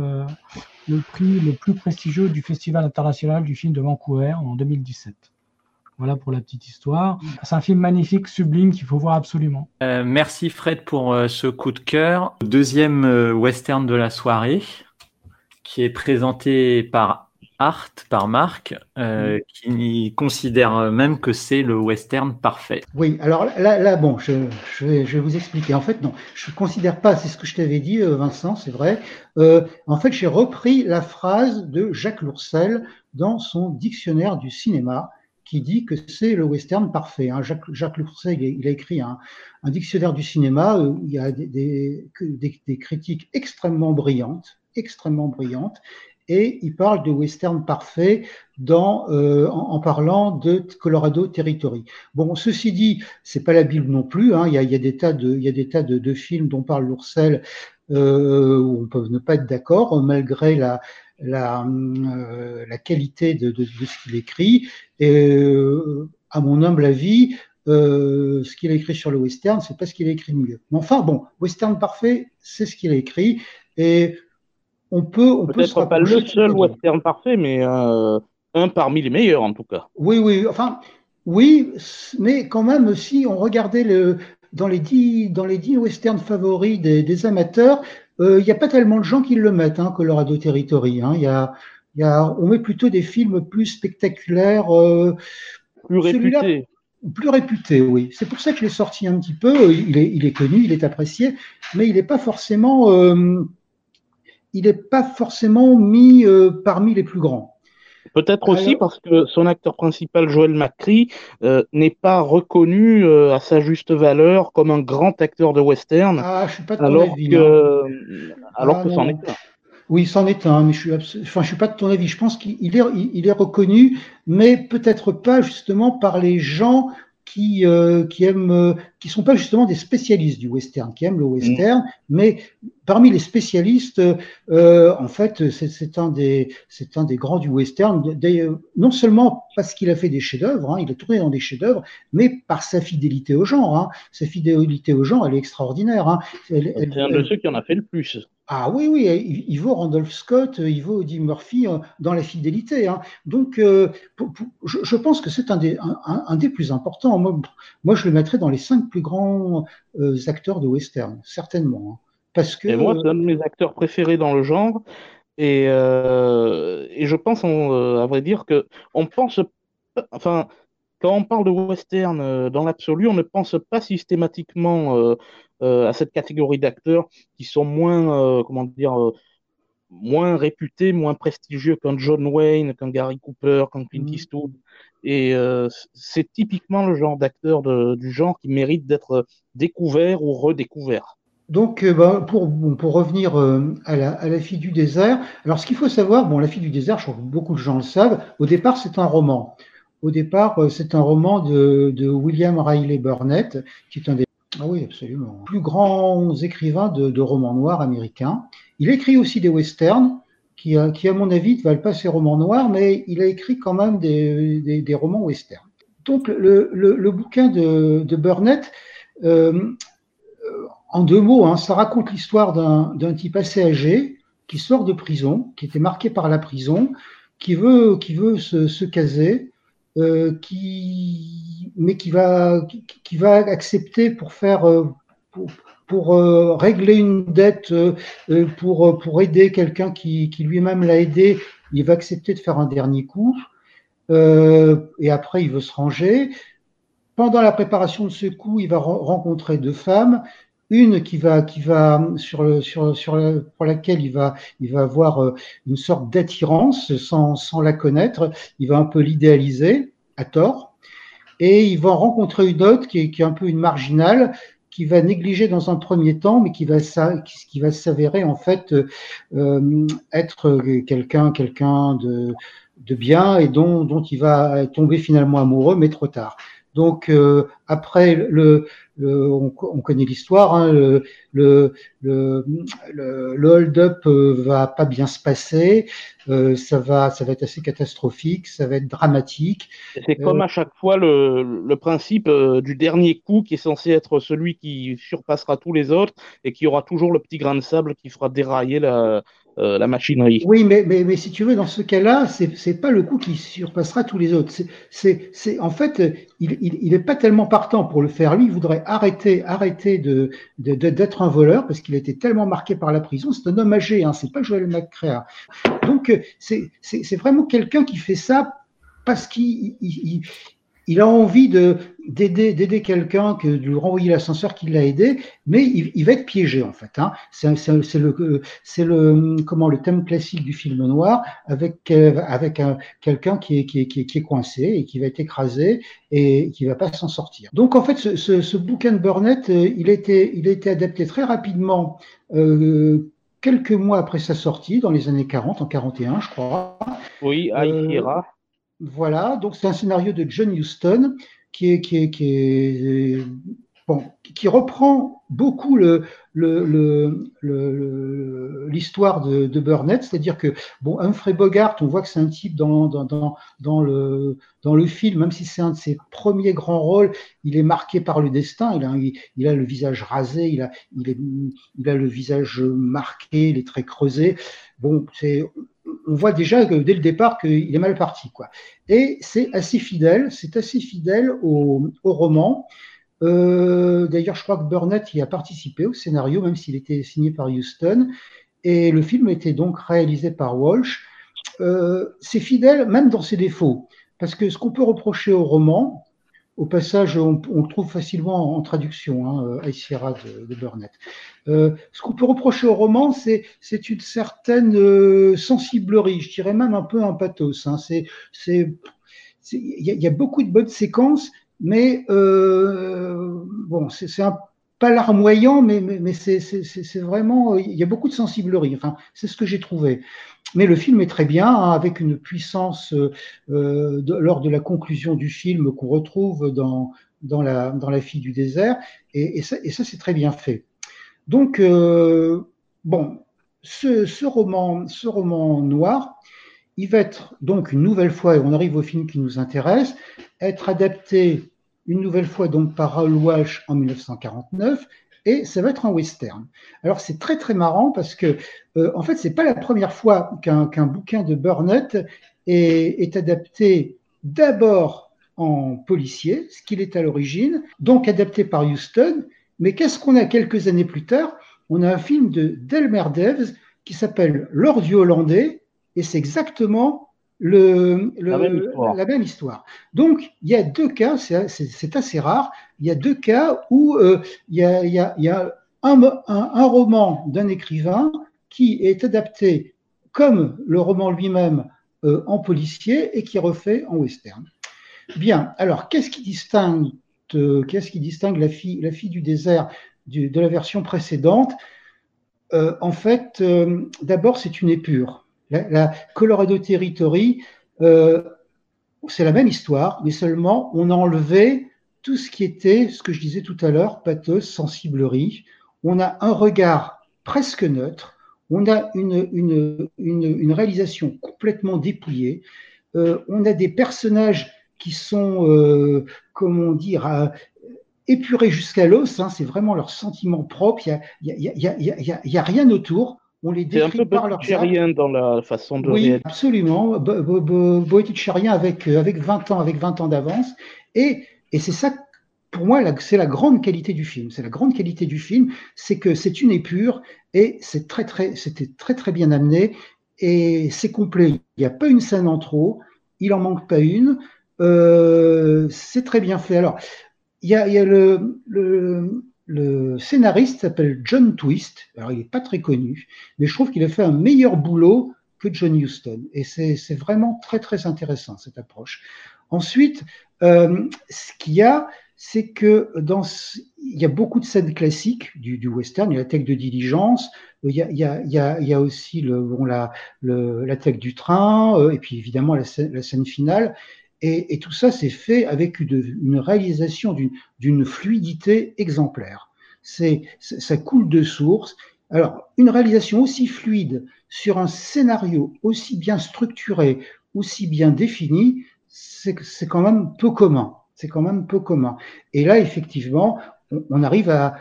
[SPEAKER 4] le prix le plus prestigieux du Festival international du film de Vancouver en 2017. Voilà pour la petite histoire. C'est un film magnifique, sublime, qu'il faut voir absolument.
[SPEAKER 1] merci Fred pour ce coup de cœur. Deuxième western de la soirée, qui est présenté par Art par Marc, euh, qui considère même que c'est le western parfait.
[SPEAKER 3] Oui, alors là, là bon, je, vais, vous expliquer. En fait, non, je ne considère pas, c'est ce que je t'avais dit, euh, Vincent, c'est vrai. Euh, en fait, j'ai repris la phrase de Jacques Lourcel dans son dictionnaire du cinéma qui dit que c'est le western parfait. Hein. Jacques, Jacques Lourcel, il a écrit un, dictionnaire du cinéma où il y a des, des critiques extrêmement brillantes extrêmement brillantes et il parle de western parfait dans, euh, en, parlant de Colorado Territory. Bon, ceci dit, c'est pas la Bible non plus. Hein. Il, y a, il, y a, des tas de, il y a des tas de, films dont parle Lourcel euh, où on peut ne pas être d'accord malgré la, la, euh, la qualité de, de, de ce qu'il écrit. Et euh, à mon humble avis, euh, ce qu'il a écrit sur le western, c'est pas ce qu'il a écrit de mieux. Mais enfin, bon, western parfait, c'est ce qu'il a écrit. Et on peut. On
[SPEAKER 2] Peut-être pas le seul western parfait, mais euh, un parmi les meilleurs en tout cas.
[SPEAKER 3] Oui, oui, enfin, oui, mais quand même, si on regardait le, dans les dix, dans les dix westerns favoris des, amateurs, euh, il n'y a pas tellement de gens qui le mettent, hein, Colorado Territory. Hein. Y a, y a, on met plutôt des films plus spectaculaires. Euh,
[SPEAKER 2] plus réputés.
[SPEAKER 3] Plus réputé, oui. C'est pour ça que je l'ai sorti un petit peu. Il est, il est connu, il est apprécié, mais il n'est pas forcément il n'est pas forcément mis euh, parmi les plus grands.
[SPEAKER 2] Peut-être aussi parce que son acteur principal, Joel McCree, euh, n'est pas reconnu euh, à sa juste valeur comme un grand acteur de western.
[SPEAKER 3] Ah, je suis pas de ton
[SPEAKER 2] alors avis. Que, alors ah, que c'en est un.
[SPEAKER 3] Oui, c'en est un, mais je suis, enfin, je suis pas de ton avis. Je pense qu'il est, il est reconnu, mais peut-être pas justement par les gens qui, euh, qui aiment, euh, qui sont pas justement des spécialistes du western, qui aiment le western, mm. mais parmi les spécialistes, euh, en fait, c'est un des, c'est un des grands du western. non seulement parce qu'il a fait des chefs-d'œuvre, hein, il a tourné dans des chefs-d'œuvre, mais par sa fidélité au genre. Hein. Sa fidélité au genre, elle est extraordinaire. Hein.
[SPEAKER 2] C'est un de ceux qui en a fait le plus.
[SPEAKER 3] Ah oui, oui, il vaut Randolph Scott, il vaut Eddie Murphy dans la fidélité. Hein. Donc, je, pense que c'est un des, un, des plus importants. Moi, moi, je le mettrais dans les cinq plus grands acteurs de western, certainement. Parce que,
[SPEAKER 2] et moi, c'est un de mes acteurs préférés dans le genre. Et, euh, et je pense, euh, à vrai dire, que on pense, enfin, quand on parle de western euh, dans l'absolu, on ne pense pas systématiquement à cette catégorie d'acteurs qui sont moins, comment dire, moins réputés, moins prestigieux qu'un John Wayne, qu'un Gary Cooper, qu'un Clint mm. Eastwood. Et c'est typiquement le genre d'acteur du genre qui mérite d'être découvert ou redécouvert.
[SPEAKER 3] Donc, euh, bah, pour, pour revenir euh, à la, à la fille du désert, alors ce qu'il faut savoir, bon, la fille du désert, je crois que beaucoup de gens le savent, au départ, c'est un roman. Au départ, euh, c'est un roman de, de, William Riley Burnett, qui est un des ah oui, absolument. plus grands écrivains de, romans noirs américains. Il écrit aussi des westerns, qui, qui à mon avis, ne valent pas ses romans noirs, mais il a écrit quand même des, romans westerns. Donc, le, bouquin de, Burnett, euh, en deux mots, hein, ça raconte l'histoire d'un type assez âgé qui sort de prison, qui était marqué par la prison, qui veut, qui veut se, se caser, euh, mais qui va, qui, va accepter pour faire, euh, pour euh, régler une dette, euh, pour, pour aider quelqu'un qui, qui lui-même l'a aidé, il va accepter de faire un dernier coup. et après, il veut se ranger. Pendant la préparation de ce coup, il va rencontrer deux femmes une qui va qui va sur le sur sur pour laquelle il va il va avoir euh, une sorte d'attirance sans sans la connaître il va un peu l'idéaliser à tort et il va rencontrer une autre qui est qui est un peu une marginale qui va négliger dans un premier temps mais qui va qui s'avérer en fait euh, être quelqu'un quelqu'un de de bien et dont dont il va tomber finalement amoureux mais trop tard donc euh, après le, on, connaît l'histoire, hein, le, le, le, hold-up euh, va pas bien se passer, euh, ça va ça va être assez catastrophique, ça va être dramatique.
[SPEAKER 2] C'est comme à chaque fois le, le principe du dernier coup qui est censé être celui qui surpassera tous les autres et qui aura toujours le petit grain de sable qui fera dérailler la, la machinerie.
[SPEAKER 3] Oui, mais, mais, mais, si tu veux, dans ce cas-là, c'est n'est pas le coup qui surpassera tous les autres. C'est c'est en fait, il, il, il pas tellement partant pour le faire. Lui, il voudrait arrêter arrêter de d'être un voleur parce qu'il était tellement marqué par la prison. C'est un homme âgé, hein, c'est pas Joël McCrea. Donc c'est c'est vraiment quelqu'un qui fait ça parce qu'il il a envie de d'aider d'aider quelqu'un, que de lui renvoyer l'ascenseur qui l'a aidé, mais il, il, va être piégé en fait. Hein. C'est le c'est le comment le thème classique du film noir avec avec quelqu'un qui est, qui est qui est qui est coincé et qui va être écrasé et qui va pas s'en sortir. Donc en fait ce, ce, ce bouquin de Burnett, euh, il a été il a été adapté très rapidement. Euh, quelques mois après sa sortie, dans les années 40, en 41, je crois.
[SPEAKER 2] Oui, à euh,
[SPEAKER 3] voilà, donc c'est un scénario de John Huston qui reprend beaucoup l'histoire de, Burnett, c'est-à-dire que bon, Humphrey Bogart, on voit que c'est un type dans, le, film, même si c'est un de ses premiers grands rôles, il est marqué par le destin, il a, le visage rasé, il a le visage marqué, les traits creusés. Bon, c'est on voit déjà dès le départ qu'il est mal parti. Quoi. Et c'est assez fidèle, c'est assez fidèle au, roman. Euh, d'ailleurs, je crois que Burnett y a participé au scénario, même s'il était signé par Houston. Et le film était donc réalisé par Walsh. Euh, c'est fidèle même dans ses défauts. Parce que ce qu'on peut reprocher au roman, au passage, on, le trouve facilement en, traduction, hein, euh, de, Burnett. Euh, ce qu'on peut reprocher au roman, c'est, une certaine euh, sensiblerie, je dirais même un peu un pathos. Hein. C'est, il y, a beaucoup de bonnes séquences, mais bon, c'est, un pas larmoyant, mais c'est, c'est, vraiment, il y a beaucoup de sensiblerie. Enfin, c'est ce que j'ai trouvé. Mais le film est très bien, hein, avec une puissance euh, de, lors de la conclusion du film qu'on retrouve dans, dans, la, dans La fille du désert, et, et ça, et ça c'est très bien fait. Donc, euh, bon, ce, ce, roman, ce roman noir, il va être donc une nouvelle fois, et on arrive au film qui nous intéresse, être adapté une nouvelle fois donc par Raoul Walsh en 1949 et ça va être un western. Alors c'est très très marrant parce que euh, en fait c'est pas la première fois qu'un bouquin de Burnett est, adapté d'abord en policier, ce qu'il est à l'origine, donc adapté par Houston. Mais qu'est-ce qu'on a quelques années plus tard? On a un film de Delmer Devs qui s'appelle L'or du Hollandais et c'est exactement le, la, même histoire. Donc, il y a deux cas, c'est assez rare, il y a deux cas où euh, il y a, y a, y a un, un, roman d'un écrivain qui est adapté comme le roman lui-même euh, en policier et qui est refait en western. Bien, alors qu'est-ce qui distingue, euh, qu'est-ce qui distingue la fille, la fille du désert du, de la version précédente? En fait, d'abord, c'est une épure. La, Colorado Territory, c'est la même histoire, mais seulement on a enlevé tout ce qui était, ce que je disais tout à l'heure, pathos, sensiblerie. On a un regard presque neutre, on a une, réalisation complètement dépouillée, euh, on a des personnages qui sont, euh, comment dire, euh, épurés jusqu'à l'os, hein, c'est vraiment leur sentiment propre, il n'y a, y a, a, rien autour. On les décrit par leur
[SPEAKER 2] rien dans la façon de
[SPEAKER 3] Oui, absolument. Boéticharien avec, avec 20 ans, avec 20 ans d'avance. Et, et c'est ça pour moi, c'est la grande qualité du film. C'est la grande qualité du film, c'est que c'est une épure et c'est très très, c'était très très bien amené et c'est complet. Il n'y a pas une scène en trop, il en manque pas une. Euh, c'est très bien fait. Alors, il y a, il y a le, le, le scénariste s'appelle John Twist. Alors, il n'est pas très connu, mais je trouve qu'il a fait un meilleur boulot que John Huston. Et c'est vraiment très très intéressant cette approche. Ensuite, euh, ce qu'il y a, c'est que dans il y a beaucoup de scènes classiques du, western. Il y a la tech de diligence, il y a, aussi la, le, la tech du train, euh, et puis évidemment la scène finale. Et, et, tout ça, c'est fait avec une, une réalisation d'une fluidité exemplaire. C'est, ça coule de source. Alors, une réalisation aussi fluide sur un scénario aussi bien structuré, aussi bien défini, c'est quand même peu commun. C'est quand même peu commun. Et là, effectivement, on, arrive à,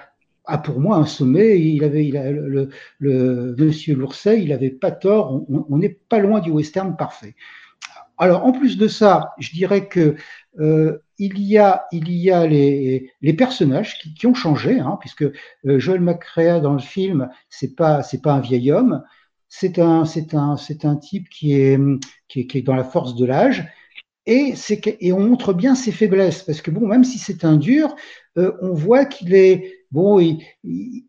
[SPEAKER 3] à, pour moi, un sommet. Il avait, il a, le, le, monsieur Lourcet, il avait pas tort. On n'est pas loin du western parfait. Alors, en plus de ça, je dirais que euh, il y a, il y a les, les personnages qui, qui, ont changé, hein, puisque euh, Joel McCrea dans le film, c'est pas, c'est pas un vieil homme, c'est un, c'est un, c'est un type qui est, qui est, qui est dans la force de l'âge. Et, et on montre bien ses faiblesses, parce que bon, même si c'est un dur, euh, on voit qu'il est bon, il, il,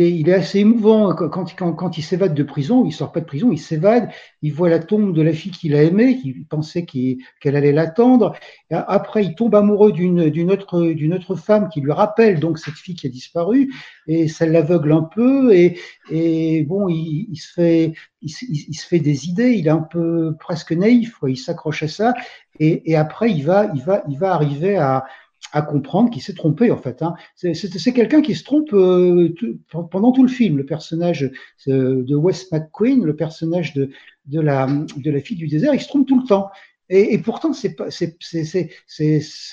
[SPEAKER 3] est, il est assez émouvant quand, quand, quand il s'évade de prison. Il sort pas de prison, il s'évade. Il voit la tombe de la fille qu'il a aimée, qu'il pensait qu'elle allait l'attendre. Après, il tombe amoureux d'une autre autre femme qui lui rappelle donc cette fille qui a disparu et ça l'aveugle un peu. Et, et bon, il, il se fait il, il, se fait des idées. Il est un peu presque naïf. Il s'accroche à ça. Et, et après, il va il va il va arriver à à comprendre qu'il s'est trompé en fait. Hein. C'est quelqu'un qui se trompe euh, pendant tout le film. Le personnage euh, de Wes McQueen, le personnage de, la, fille du désert, il se trompe tout le temps. Et, pourtant, c'est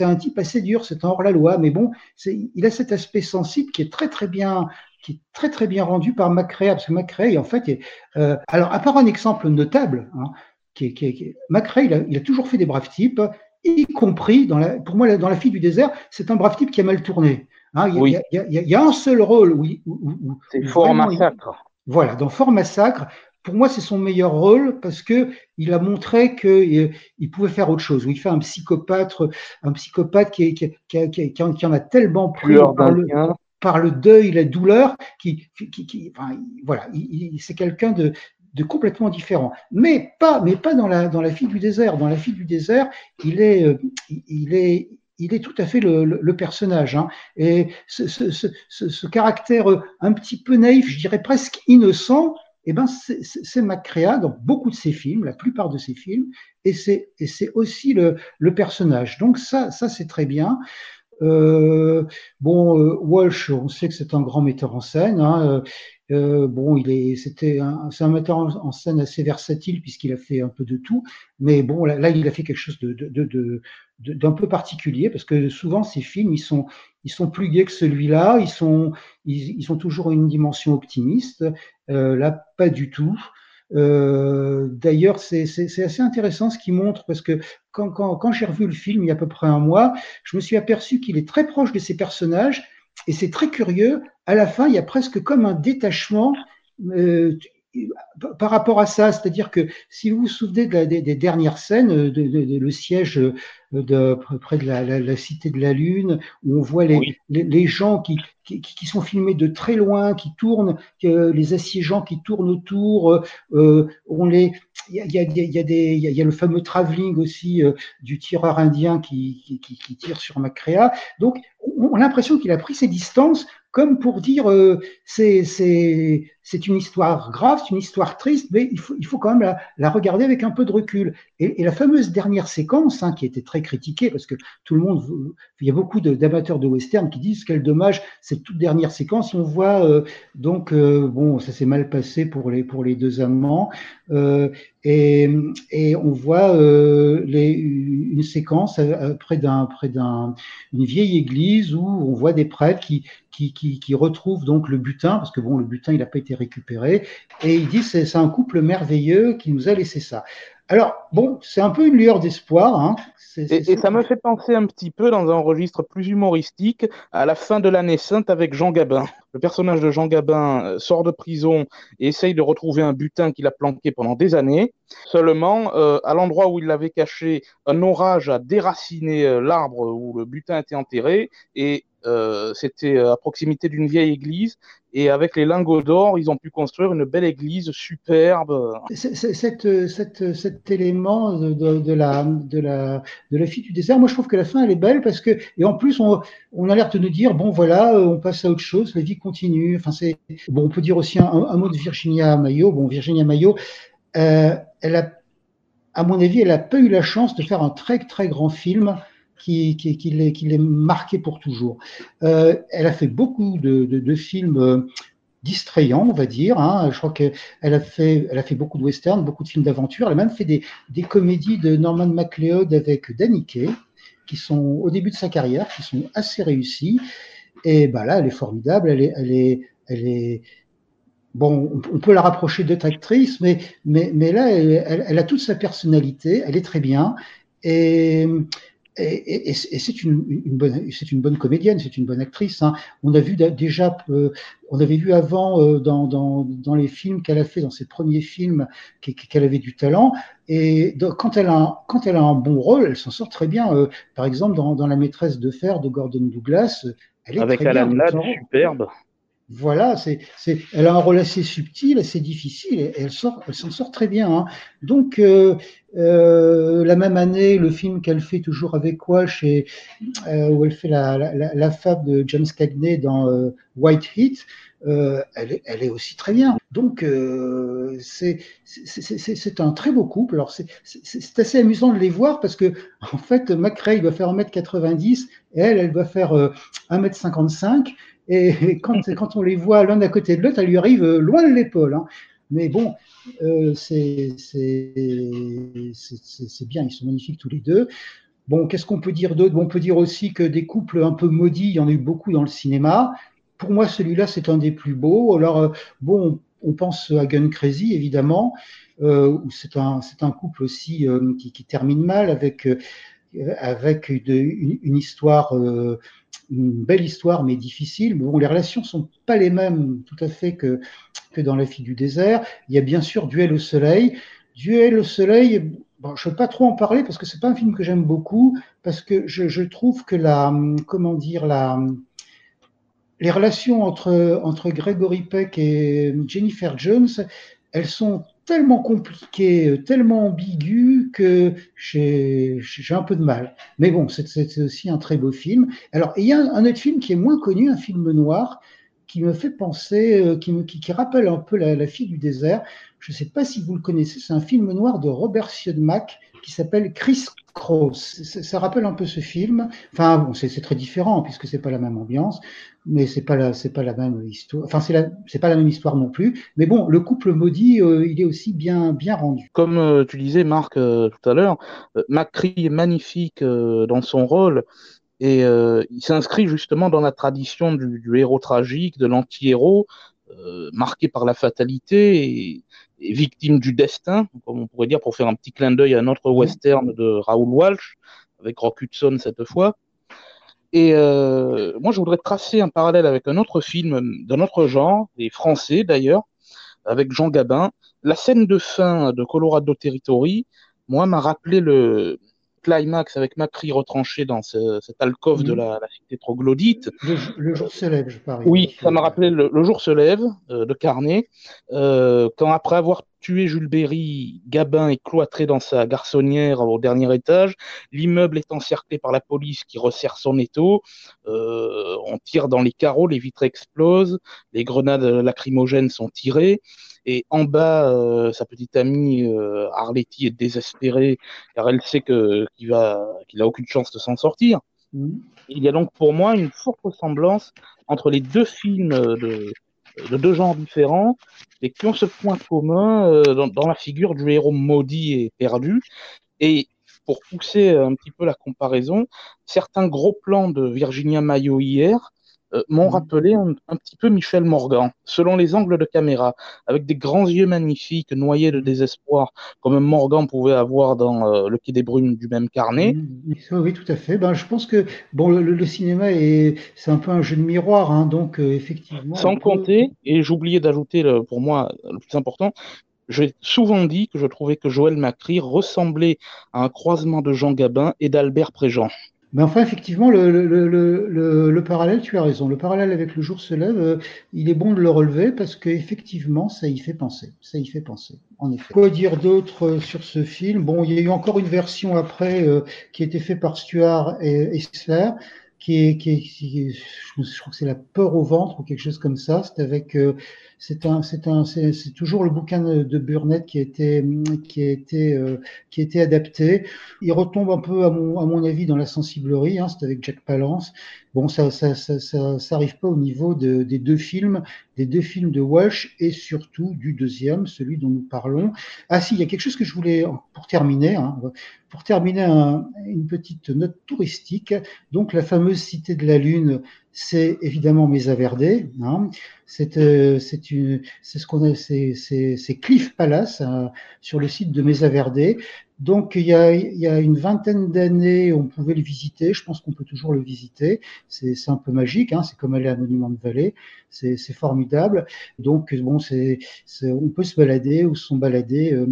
[SPEAKER 3] un type assez dur, c'est un hors-la-loi, mais bon, il a cet aspect sensible qui est très très bien rendu par McRae, parce que McRae, en fait, est, euh, alors à part un exemple notable, hein, il a, toujours fait des braves types, y compris, dans la, pour moi, dans La fille du désert, c'est un brave type qui a mal tourné. Hein, il, y a, il, y a, il, y a, un seul rôle où. où,
[SPEAKER 2] c'est Fort Massacre.
[SPEAKER 3] voilà, dans Fort Massacre, pour moi, c'est son meilleur rôle parce que il a montré qu'il il pouvait faire autre chose. Où il fait un psychopathe, un psychopathe qui, qui, qui, qui, qui en a tellement pris par le, par le, deuil, la douleur, qui, qui, enfin, voilà, c'est quelqu'un de, de complètement différent. Mais pas, mais pas dans la, dans la fille du désert. Dans la fille du désert, il est, euh, il est, il est tout à fait le, personnage. Hein. Et ce, ce, ce, ce, caractère un petit peu naïf, je dirais presque innocent, eh ben c'est Macréa dans beaucoup de ses films, la plupart de ses films, et c'est aussi le, le personnage. Donc ça, ça c'est très bien. Euh, bon, euh, Walsh, on sait que c'est un grand metteur en scène. Hein, euh, bon, il est, c'était un, c'est un metteur en, scène assez versatile puisqu'il a fait un peu de tout. Mais bon, là, là il a fait quelque chose de, de, de, d'un peu particulier parce que souvent ces films, ils sont, ils sont plus gais que celui-là. Ils sont, ils, ils ont toujours une dimension optimiste. Euh, là, pas du tout. Euh, D'ailleurs, c'est assez intéressant ce qu'il montre parce que quand, quand, quand j'ai revu le film il y a à peu près un mois, je me suis aperçu qu'il est très proche de ses personnages et c'est très curieux. À la fin, il y a presque comme un détachement. Euh, par rapport à ça, c'est-à-dire que si vous vous souvenez des, dernières scènes, de, le siège de, près de la, cité de la Lune, où on voit les, les, gens qui, qui, sont filmés de très loin, qui tournent, les assiégeants qui tournent autour, euh, on les, il y a, y, a, y, a des, il y a le fameux travelling aussi euh, du tireur indien qui, qui, qui, tire sur Macréa. Donc, on a l'impression qu'il a pris ses distances comme pour dire euh, c'est une histoire grave, c'est une histoire triste, mais il faut, il faut quand même la, la regarder avec un peu de recul. Et, et la fameuse dernière séquence, hein, qui était très critiquée, parce que tout le monde, il y a beaucoup d'amateurs de, western qui disent quel dommage cette toute dernière séquence. On voit euh, donc euh, bon, ça s'est mal passé pour les pour les deux amants, euh, et, on voit euh, une séquence près d'un près d'un une vieille église où on voit des prêtres qui qui, retrouvent donc le butin, parce que bon, le butin il n'a pas été récupéré. Et il dit c'est un couple merveilleux qui nous a laissé ça. Alors, bon, c'est un peu une lueur d'espoir. Hein.
[SPEAKER 2] Et, ça me fait penser un petit peu, dans un registre plus humoristique, à la fin de l'année sainte avec Jean Gabin. Le personnage de Jean Gabin euh, sort de prison et essaye de retrouver un butin qu'il a planqué pendant des années. Seulement, euh, à l'endroit où il l'avait caché, un orage a déraciné euh, l'arbre où le butin était enterré et euh, c'était à proximité d'une vieille église et avec les lingots d'or, ils ont pu construire une belle église superbe.
[SPEAKER 3] cet élément de, la, fille du désert, moi je trouve que la fin elle est belle parce que, et en plus on, on a l'air de nous dire, bon voilà, on passe à autre chose, la vie continue. Enfin, c'est, bon, on peut dire aussi un, mot de Virginia Mayo. Bon, Virginia Mayo, euh, a, à mon avis, elle n'a pas eu la chance de faire un très très grand film qui, qui, qui l'est marqué pour toujours. Euh, elle a fait beaucoup de, films euh, distrayants, on va dire. Hein. Je crois qu'elle a fait, beaucoup de westerns, beaucoup de films d'aventure. Elle a même fait des, comédies de Norman MacLeod avec Danny Kaye, qui sont au début de sa carrière, qui sont assez réussies. Et bah là, elle est formidable. Elle est. Bon, on peut la rapprocher mais, mais, mais là, elle, elle, a toute sa personnalité. Elle est très bien. Et et, et, c'est une, une, bonne, c'est une bonne comédienne, c'est une bonne actrice. Hein. On a vu déjà, euh, on avait vu avant euh, dans, dans, dans, les films qu'elle a fait, dans ses premiers films, qu'elle avait du talent. Et quand elle a, quand elle a un bon rôle, elle s'en sort très bien. Euh, par exemple, dans, dans La maîtresse de fer de Gordon Douglas,
[SPEAKER 2] elle est avec très Alan Ladd, superbe.
[SPEAKER 3] Voilà, c'est, c'est, elle a un rôle assez subtil, assez difficile, et elle sort, elle s'en sort très bien. Hein. Donc, euh, euh, la même année, le film qu'elle fait toujours avec Walsh, et, euh, où elle fait la, la, la, femme de James Cagney dans euh, White Heat, euh, elle, est, elle est aussi très bien. Donc, euh, c'est, c'est, c'est un très beau couple. Alors, c'est, c'est assez amusant de les voir parce que, en fait, McRae doit faire 1m90 et elle, elle doit faire 1m55. Et quand, on les voit l'un à côté de l'autre, elle lui arrive euh, loin de l'épaule. Hein. Mais bon, euh, c'est bien, ils sont magnifiques tous les deux. Bon, qu'est-ce qu'on peut dire d'autre? On peut dire aussi que des couples un peu maudits, il y en a eu beaucoup dans le cinéma. Pour moi, celui-là, c'est un des plus beaux. Alors, euh, bon, on pense à Gun Crazy, évidemment, où c'est un, couple aussi qui, termine mal avec, une, histoire une belle histoire, mais difficile. Bon, les relations sont pas les mêmes tout à fait que, que dans La fille du désert. Il y a bien sûr Duel au soleil. Duel au soleil, bon, je ne veux pas trop en parler parce que c'est pas un film que j'aime beaucoup, parce que je, je, trouve que la, comment dire, la, les relations entre, entre Gregory Peck et Jennifer Jones, elles sont tellement compliqué, euh, tellement ambigu que j'ai un peu de mal. Mais bon, c'est aussi un très beau film. Alors, il y a un, autre film qui est moins connu, un film noir, qui me fait penser, euh, qui, me, qui, rappelle un peu la, la, fille du désert. Je ne sais pas si vous le connaissez, c'est un film noir de Robert Siodmak qui s'appelle Chris Cross. Ça rappelle un peu ce film. Enfin, c'est très différent puisque c'est pas la même ambiance, mais c'est pas la, c'est pas la même histoire. Enfin, c'est c'est pas la même histoire non plus. Mais bon, le couple maudit, euh, il est aussi bien, bien rendu.
[SPEAKER 2] Comme euh, tu disais, Marc, euh, tout à l'heure, Macri est magnifique dans son rôle. Et il s'inscrit justement dans la tradition du, du héros tragique, de l'anti-héros, marqué par la fatalité et, victime du destin, comme on pourrait dire, pour faire un petit clin d'œil à notre western de Raoul Walsh, avec Rock Hudson cette fois. Et euh, moi, je voudrais tracer un parallèle avec un autre film d'un autre genre, et français d'ailleurs, avec Jean Gabin. La scène de fin de Colorado Territory, moi, m'a rappelé le, climax avec Macri retranché dans ce, cette alcôve de mhm. la, cité troglodyte.
[SPEAKER 3] Le, jour se lève, je parie.
[SPEAKER 2] Oui, ça m'a rappelé le, jour se lève euh, de Carnet, euh, quand après avoir tué Jules Berry, Gabin est cloîtré dans sa garçonnière au dernier étage, l'immeuble est encerclé par la police qui resserre son étau, euh, on tire dans les carreaux, les vitres explosent, les grenades lacrymogènes sont tirées, et en bas, euh, sa petite amie euh, Arletty est désespérée car elle sait qu'il va qu'il a aucune chance de s'en sortir. Mm. Il y a donc pour moi une forte ressemblance entre les deux films de, de deux genres différents et qui ont ce point commun euh, dans, dans, la figure du héros maudit et perdu. Et pour pousser un petit peu la comparaison, certains gros plans de Virginia Mayo hier euh, m'ont mhm. rappelé un, petit peu Michel Morgan, selon les angles de caméra, avec des grands yeux magnifiques, noyés de désespoir, comme Morgan pouvait avoir dans euh, Le Quai des Brumes du même carnet.
[SPEAKER 3] Mhm. Oui, tout à fait. Ben, je pense que bon, le, cinéma est c'est un peu un jeu de miroir, hein, donc euh, effectivement.
[SPEAKER 2] Sans compter, et j'oubliais d'ajouter pour moi le plus important, j'ai souvent dit que je trouvais que Joël Macri ressemblait à un croisement de Jean Gabin et d'Albert Préjean.
[SPEAKER 3] Mais enfin, effectivement, le, le, le, le, parallèle, tu as raison. Le parallèle avec le jour se lève, euh, il est bon de le relever parce qu'effectivement, ça y fait penser. Ça y fait penser, en effet. Quoi dire d'autre euh, sur ce film? Bon, il y a eu encore une version après euh, qui a été faite par Stuart et, et qui est, qui est, je, crois que c'est la peur au ventre ou quelque chose comme ça. C'est avec c'est un, c'est un, c'est toujours le bouquin de Burnett qui a été, qui a été, euh, qui a été adapté. Il retombe un peu, à mon, à mon avis, dans la sensiblerie. Hein, c'est avec Jack Palance. Bon, ça, ça, ça, ça, ça arrive pas au niveau de, des deux films, des deux films de Walsh et surtout du deuxième, celui dont nous parlons. Ah si, il y a quelque chose que je voulais, pour terminer, hein, pour terminer un, une petite note touristique. Donc la fameuse cité de la Lune c'est évidemment Mesa Verde. Hein. C'est euh, ce qu'on a, c'est Cliff Palace hein, sur le site de Mesa Verde. Donc il y a, il y a une vingtaine d'années, on pouvait le visiter. Je pense qu'on peut toujours le visiter. C'est un peu magique. Hein. C'est comme aller à Monument de Vallée. C'est formidable. Donc bon, c'est on peut se balader ou se sont baladés euh,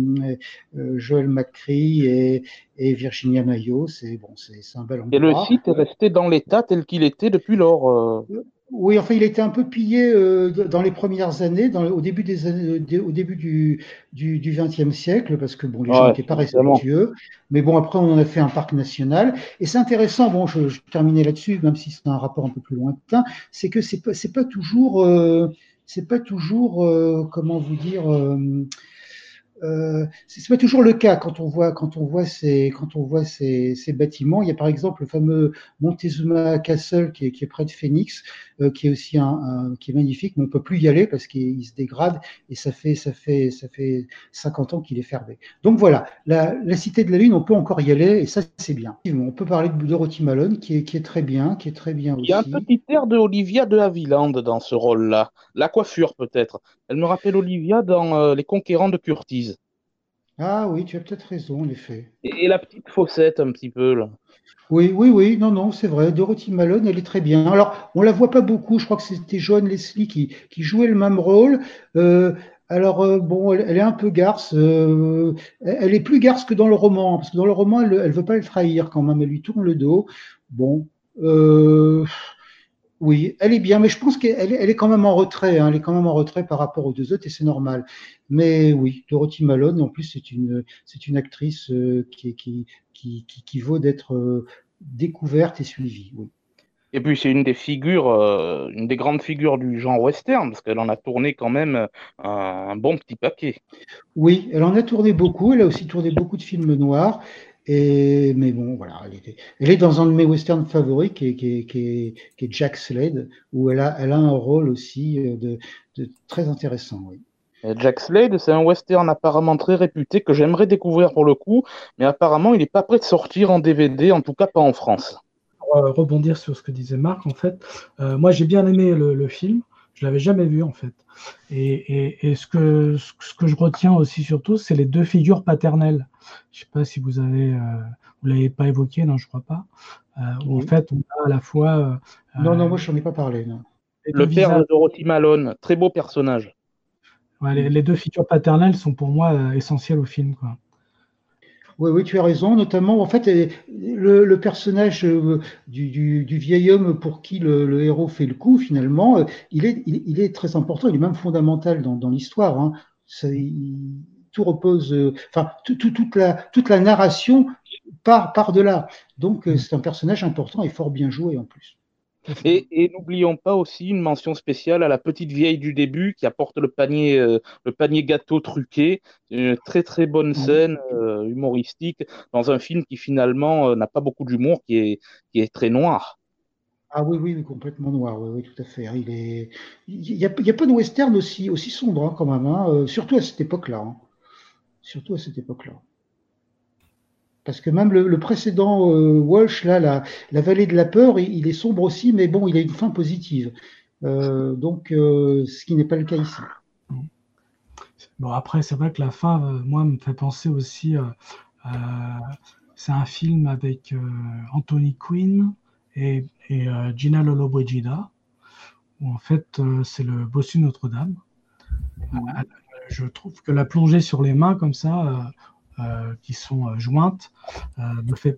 [SPEAKER 3] euh, Joël Macri et, et Virginia Mayo. C'est bon, c'est un bel endroit.
[SPEAKER 2] Et le site est resté dans l'état tel qu'il était depuis lors. Euh...
[SPEAKER 3] Oui, enfin, il a été un peu pillé euh, dans les premières années, dans, au début des années, au début du du XXe siècle, parce que bon, les gens n'étaient pas respectueux. Mais bon, après, on en a fait un parc national. Et c'est intéressant. Bon, je, je terminais là-dessus, même si c'est un rapport un peu plus lointain, c'est que c'est pas c'est pas toujours euh, c'est pas toujours euh, comment vous dire euh, c'est pas toujours le cas quand on voit quand on voit ces quand on voit ces, ces bâtiments. Il y a par exemple le fameux Montezuma Castle qui est, qui est près de Phoenix, euh, qui est aussi un, qui est magnifique, mais on peut plus y aller parce qu'il se dégrade et ça fait ça fait ça fait 50 ans qu'il est fermé. Donc voilà, la, la, cité de la Lune, on peut encore y aller et ça c'est bien. On peut parler de Dorothy Malone qui est qui est très bien, qui est très bien aussi.
[SPEAKER 2] Il y a un petit air de Olivia de Havilland dans ce rôle-là. La coiffure peut-être. Elle me rappelle Olivia dans euh, Les Conquérants de Curtis.
[SPEAKER 3] Ah oui, tu as peut-être raison, en effet.
[SPEAKER 2] Et, la petite faussette, un petit peu, là.
[SPEAKER 3] Oui, oui, oui, non, non, c'est vrai. Dorothy Malone, elle est très bien. Alors, on la voit pas beaucoup. Je crois que c'était Joan Leslie qui, qui jouait le même rôle. Euh, alors, euh, bon, elle, est un peu garce. Euh, elle est plus garce que dans le roman, parce que dans le roman, elle, elle veut pas le trahir quand même. Elle lui tourne le dos. Bon. Euh, oui, elle est bien, mais je pense qu'elle elle est quand même en retrait. Hein, elle est quand même en retrait par rapport aux deux autres et c'est normal. Mais oui, Dorothy Malone, en plus, c'est une, c'est une actrice euh, qui, qui, qui, qui, vaut d'être euh, découverte et suivie. Oui.
[SPEAKER 2] Et puis c'est une des figures, euh, une des grandes figures du genre western, parce qu'elle en a tourné quand même un, bon petit paquet.
[SPEAKER 3] Oui, elle en a tourné beaucoup. Elle a aussi tourné beaucoup de films noirs. Et, mais bon, voilà, elle, est dans un de mes westerns favoris qui est, qui qui qui Jack Slade, où elle a, elle a un rôle aussi euh, de, de très intéressant. Oui.
[SPEAKER 2] Jack Slade, c'est un western apparemment très réputé que j'aimerais découvrir pour le coup, mais apparemment il n'est pas prêt de sortir en DVD, en tout cas pas en France.
[SPEAKER 4] Pour euh, rebondir sur ce que disait Marc, en fait, euh, moi j'ai bien aimé le, le film. Je l'avais jamais vu en fait. Et, ce, que, ce que je retiens aussi surtout, c'est les deux figures paternelles. Je ne sais pas si vous avez, euh, vous l'avez pas évoqué, non, je crois pas. Euh, où en fait, on a à la fois.
[SPEAKER 3] Euh, non, non, moi je n'en ai pas parlé.
[SPEAKER 2] Le père de Dorothy Malone, très beau personnage.
[SPEAKER 4] les, deux figures paternelles sont pour moi essentielles au film. Quoi.
[SPEAKER 3] Oui, oui, tu as raison. Notamment, en fait, le, personnage du, vieil homme pour qui le, héros fait le coup, finalement, il est, il, est très important. Il est même fondamental dans, l'histoire. Hein. tout repose, enfin, toute, la, toute la narration part, part de là. Donc, mm. c'est un personnage important et fort bien joué en plus.
[SPEAKER 2] Et, n'oublions pas aussi une mention spéciale à la petite vieille du début qui apporte le panier, euh, le panier gâteau truqué. Une très très bonne scène euh, humoristique dans un film qui finalement euh, n'a pas beaucoup d'humour, qui est, qui est très noir.
[SPEAKER 3] Ah oui, oui, complètement noir, oui, tout à fait. Il est, il n'y a, a, pas de western aussi, aussi sombre hein, quand même, hein, surtout à cette époque-là. Hein. Surtout à cette époque-là. Parce que même le, précédent euh, Walsh, là, la, vallée de la peur, il, est sombre aussi, mais bon, il a une fin positive. Euh, donc, euh, ce qui n'est pas le cas ici.
[SPEAKER 4] Bon, après, c'est vrai que la fin, moi, me fait penser aussi. c'est un film avec Anthony Quinn et, Gina Lollobrigida, où en fait, c'est le bossu Notre-Dame. je trouve que la plongée sur les mains, comme ça, euh, qui sont euh, jointes euh,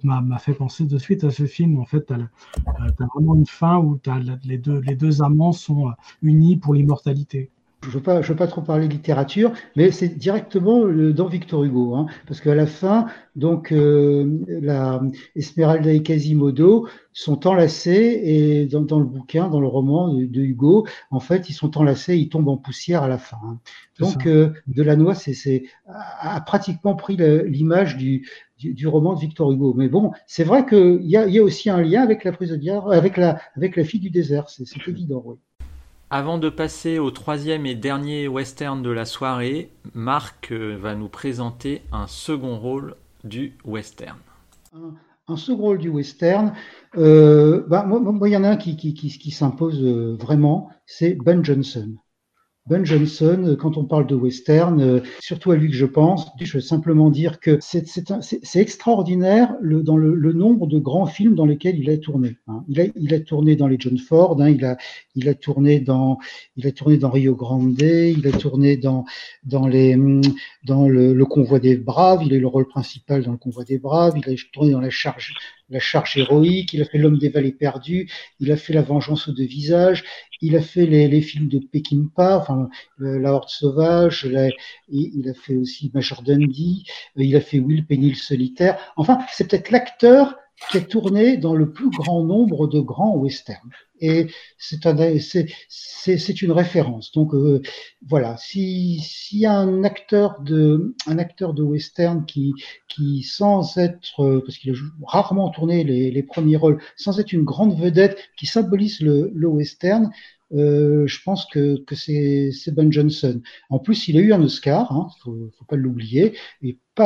[SPEAKER 4] m'a fait penser de suite à ce film. En fait, tu as, vraiment une fin où as les, deux, les deux amants sont unis pour l'immortalité
[SPEAKER 3] je ne veux, pas, veux pas trop parler littérature, mais c'est directement dans Victor Hugo, hein, parce qu'à la fin, donc euh, la Esmeralda et Quasimodo sont enlacés et dans, le bouquin, dans le roman de, Hugo, en fait, ils sont enlacés, ils tombent en poussière à la fin. Hein. Donc euh, Delanois c'est, a pratiquement pris l'image du, du, roman de Victor Hugo. Mais bon, c'est vrai qu'il y a, y a aussi un lien avec la prisonnière, avec la, avec la fille du désert, c'est, évident, oui.
[SPEAKER 1] Avant de passer au troisième et dernier western de la soirée, Marc euh, va nous présenter un second rôle du western.
[SPEAKER 3] Un, second rôle du western, euh, bah, moi, il y en a un qui, qui, qui s'impose euh, vraiment, c'est Ben Johnson. Ben Johnson, euh, quand on parle de western, euh, surtout à lui que je pense, je veux simplement dire que c'est extraordinaire dans le, nombre de grands films dans lesquels il a tourné. Hein. Il, a, tourné dans les John Ford, hein, il, a, tourné dans, Rio Grande, il a tourné les, dans le, le Convoi des Braves, il a eu le rôle principal dans le Convoi des Braves, il a tourné dans la charge la charge héroïque, il a fait L'homme des vallées perdues, il a fait La vengeance aux deux visages, il a fait les, les films de Peckinpah, enfin, La Horde sauvage, il, a fait aussi Major Dundee, euh, il a fait Will Penny le solitaire. Enfin, c'est peut-être l'acteur qui a tourné dans le plus grand nombre de grands westerns. Et c'est une référence. Donc euh, voilà, s'il y a un acteur de un acteur de western qui sans être parce qu'il a rarement tourné les, les, premiers rôles, sans être une grande vedette qui symbolise le, le western, euh, je pense que, que c'est Ben Johnson. En plus, il a eu un Oscar, hein, faut, faut pas l'oublier,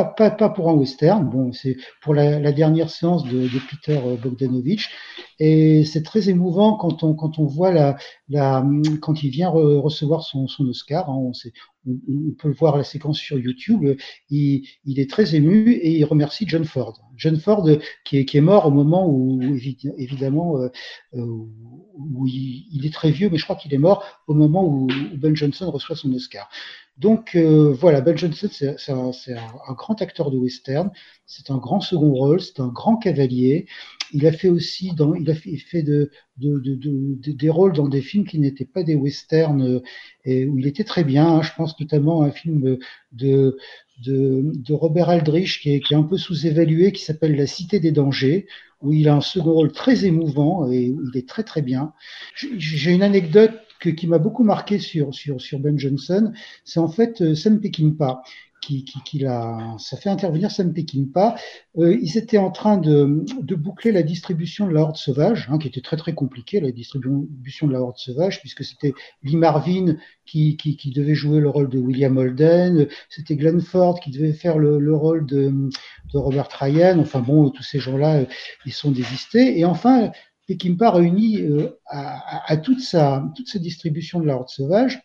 [SPEAKER 3] pas, pour un western. Bon, c'est pour la, dernière séance de, Peter Bogdanovich, et c'est très émouvant quand on quand on voit la, quand il vient recevoir son, Oscar. Hein, on, peut voir la séquence sur YouTube. Il, est très ému et il remercie John Ford. John Ford qui est, qui est mort au moment où évidemment euh, euh où il, est très vieux, mais je crois qu'il est mort au moment où, Ben Johnson reçoit son Oscar. Donc euh, voilà, Ben Johnson, c'est un, grand acteur de western, c'est un grand second rôle, c'est un grand cavalier. Il a fait aussi, des rôles dans des films qui n'étaient pas des westerns, euh, et où il était très bien. Hein. je pense notamment à un film de, de, Robert Aldrich qui est, qui est un peu sous-évalué, qui s'appelle La Cité des dangers, où il a un second rôle très émouvant et où il est très très bien. J'ai une anecdote qui m'a beaucoup marqué sur, Ben Johnson, c'est en fait euh, Sam Peckinpah qui, qui, qui l'a, ça fait intervenir Sam Peckinpah. Euh, ils étaient en train de, boucler la distribution de la Horde sauvage, hein, qui était très très compliquée, la distribution de la Horde sauvage, puisque c'était Lee Marvin qui, devait jouer le rôle de William Holden, c'était Glenn Ford qui devait faire le, le rôle de, de, Robert Ryan. Enfin bon, tous ces gens-là, euh, ils sont désistés. Et enfin, Peckinpah réunit euh, à, à, toute sa toute sa distribution de la Horde sauvage,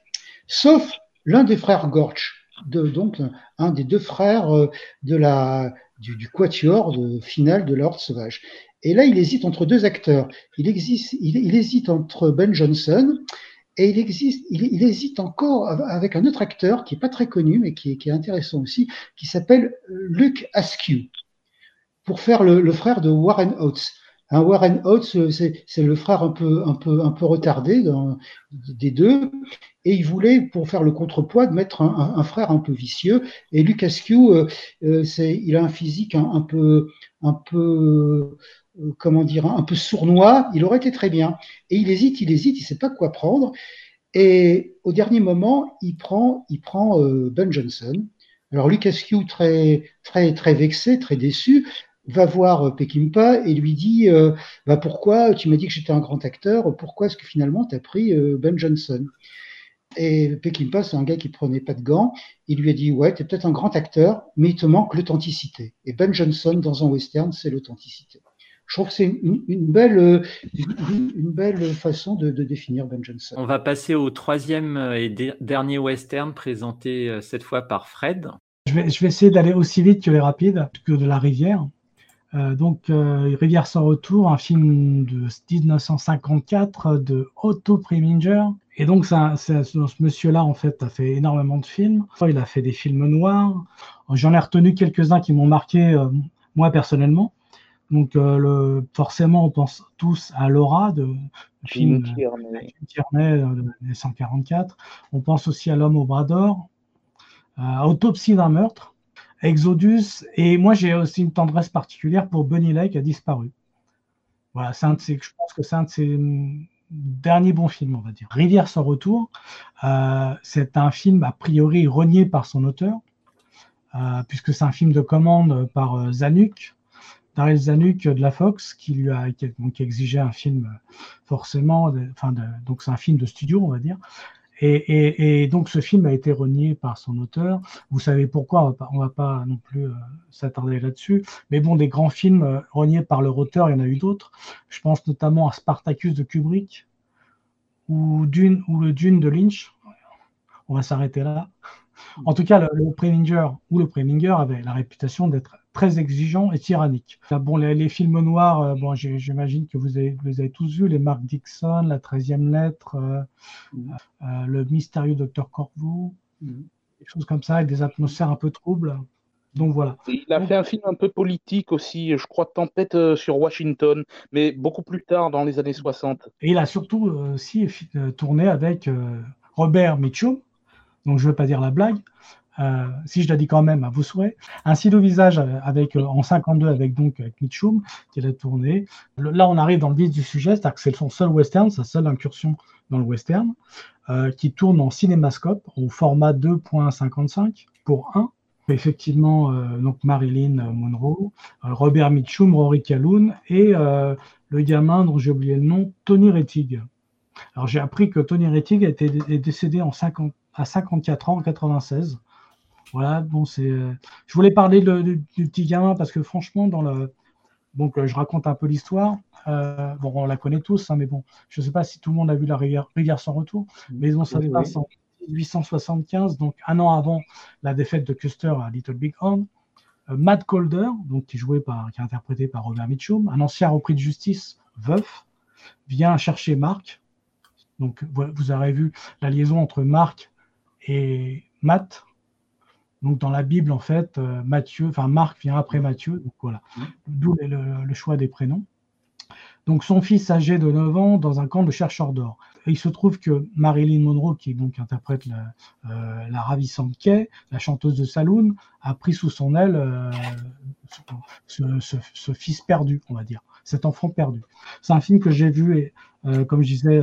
[SPEAKER 3] sauf l'un des frères Gorch donc un des deux frères euh, de la, du, quatuor final de l'Ordre sauvage. Et là, il hésite entre deux acteurs. Il, existe, il, hésite entre Ben Johnson Et il existe, il, hésite encore avec un autre acteur qui est pas très connu, mais qui est, intéressant aussi, qui s'appelle Luke Askew, pour faire le, frère de Warren Oates. Un Warren Oates, c'est le frère un peu, retardé des deux, et il voulait, pour faire le contrepoids, de mettre un, frère un peu vicieux. Et Luke Askew, euh, euh, il a un physique un, peu, un peu euh, un peu sournois, il aurait été très bien. Et il hésite, il hésite, il ne sait pas quoi prendre. Et au dernier moment, il prend, euh, Ben Johnson. Alors Lucas Q, très, très, très vexé, très déçu, va voir euh, Peckinpah et lui dit bah pourquoi tu m'as dit que j'étais un grand acteur, pourquoi est-ce que finalement tu as pris Ben Johnson? Et Peckinpah, c'est un gars qui prenait pas de gants. Il lui a dit ouais, tu es peut-être un grand acteur, mais il te manque l'authenticité. Et Ben Johnson dans un western, c'est l'authenticité je trouve que c'est une, belle, euh, une, belle façon de, définir Ben Johnson.
[SPEAKER 1] On va passer au troisième euh, et dernier western présenté euh, cette fois par Fred.
[SPEAKER 4] Je vais, je vais essayer d'aller aussi vite que les rapides, que de la rivière. Donc, Rivière sans retour, un film de 1954 de Otto Preminger. Et donc, ça, ce monsieur-là, en fait, a fait énormément de films. Il a fait des films noirs. J'en ai retenu quelques-uns qui m'ont marqué, moi personnellement. Donc, euh, le, forcément, on pense tous à Laura de film Tierney de 1944. On pense aussi à L'homme au bras d'or, à Autopsie d'un meurtre, Exodus. Et moi, j'ai aussi une tendresse particulière pour Bunny Lake a disparu. Voilà, c'est un de je pense que c'est un de ses derniers bons films, on va dire. Rivière sans retour, euh, c'est un film a priori renié par son auteur, euh, puisque c'est un film de commande par Zanuck, Daryl Zanuck de la Fox qui lui a qui, un film euh, forcément, donc c'est un film de studio on va dire. Et, donc ce film a été renié par son auteur. Vous savez pourquoi On pas, va pas non plus euh, s'attarder là-dessus. Mais bon, des grands films euh, reniés par leur auteur, il y en a eu d'autres. Je pense notamment à Spartacus de Kubrick ou Dune ou le Dune de Lynch. On va s'arrêter là. En tout cas, le, le Preminger ou le Preminger avait la réputation d'être très exigeant et tyrannique. Bon, les, films noirs, euh, bon, j'imagine que vous avez, vous avez tous vu, les Mark Dixon, La 13e lettre, euh, mm. euh, Le mystérieux Docteur Corvo, mm. des choses comme ça, avec des atmosphères un peu troubles. Donc voilà.
[SPEAKER 2] Il a fait un film un peu politique aussi, je crois Tempête sur Washington, mais beaucoup plus tard, dans les années 60.
[SPEAKER 4] Et il a surtout aussi tourné avec Robert Mitchum, donc je ne veux pas dire la blague, euh, si je la dis quand même à vos souhaits, un au visage avec, euh, en 52 avec donc Mitchum, qui a tourné. là, on arrive dans le vif du sujet, c'est-à-dire que c'est son seul western, sa seule incursion dans le western, euh, qui tourne en cinémascope au format 2.55 pour 1. Effectivement, donc Marilyn Monroe, Robert Mitchum, Rory Calhoun et le gamin dont j'ai oublié le nom, Tony Rettig. Alors j'ai appris que Tony Rettig été décédé en 50, à 54 ans en 96. Voilà, bon, c'est. Euh, je voulais parler du petit gamin parce que franchement, dans le. Donc, euh, je raconte un peu l'histoire. Euh, bon, on la connaît tous, hein, mais bon, je ne sais pas si tout le monde a vu la rivière, sans retour, mais on ça passe en 1875, donc un an avant la défaite de Custer à Little Big Horn. Matt Calder, donc qui par, qui est interprété par Robert Mitchum, un ancien repris de justice, veuf, vient chercher Mark. Donc, vous aurez vu la liaison entre Mark et Matt, donc dans la Bible, en fait, euh, Matthieu, enfin Marc vient après Matthieu, donc voilà, d'où le, choix des prénoms. Donc son fils âgé de 9 ans dans un camp de chercheurs d'or. il se trouve que Marilyn Monroe, qui donc interprète la, euh, ravissante Kay, la chanteuse de Saloon, a pris sous son aile euh, ce, fils perdu, on va dire, cet enfant perdu. C'est un film que j'ai vu, et, comme je disais,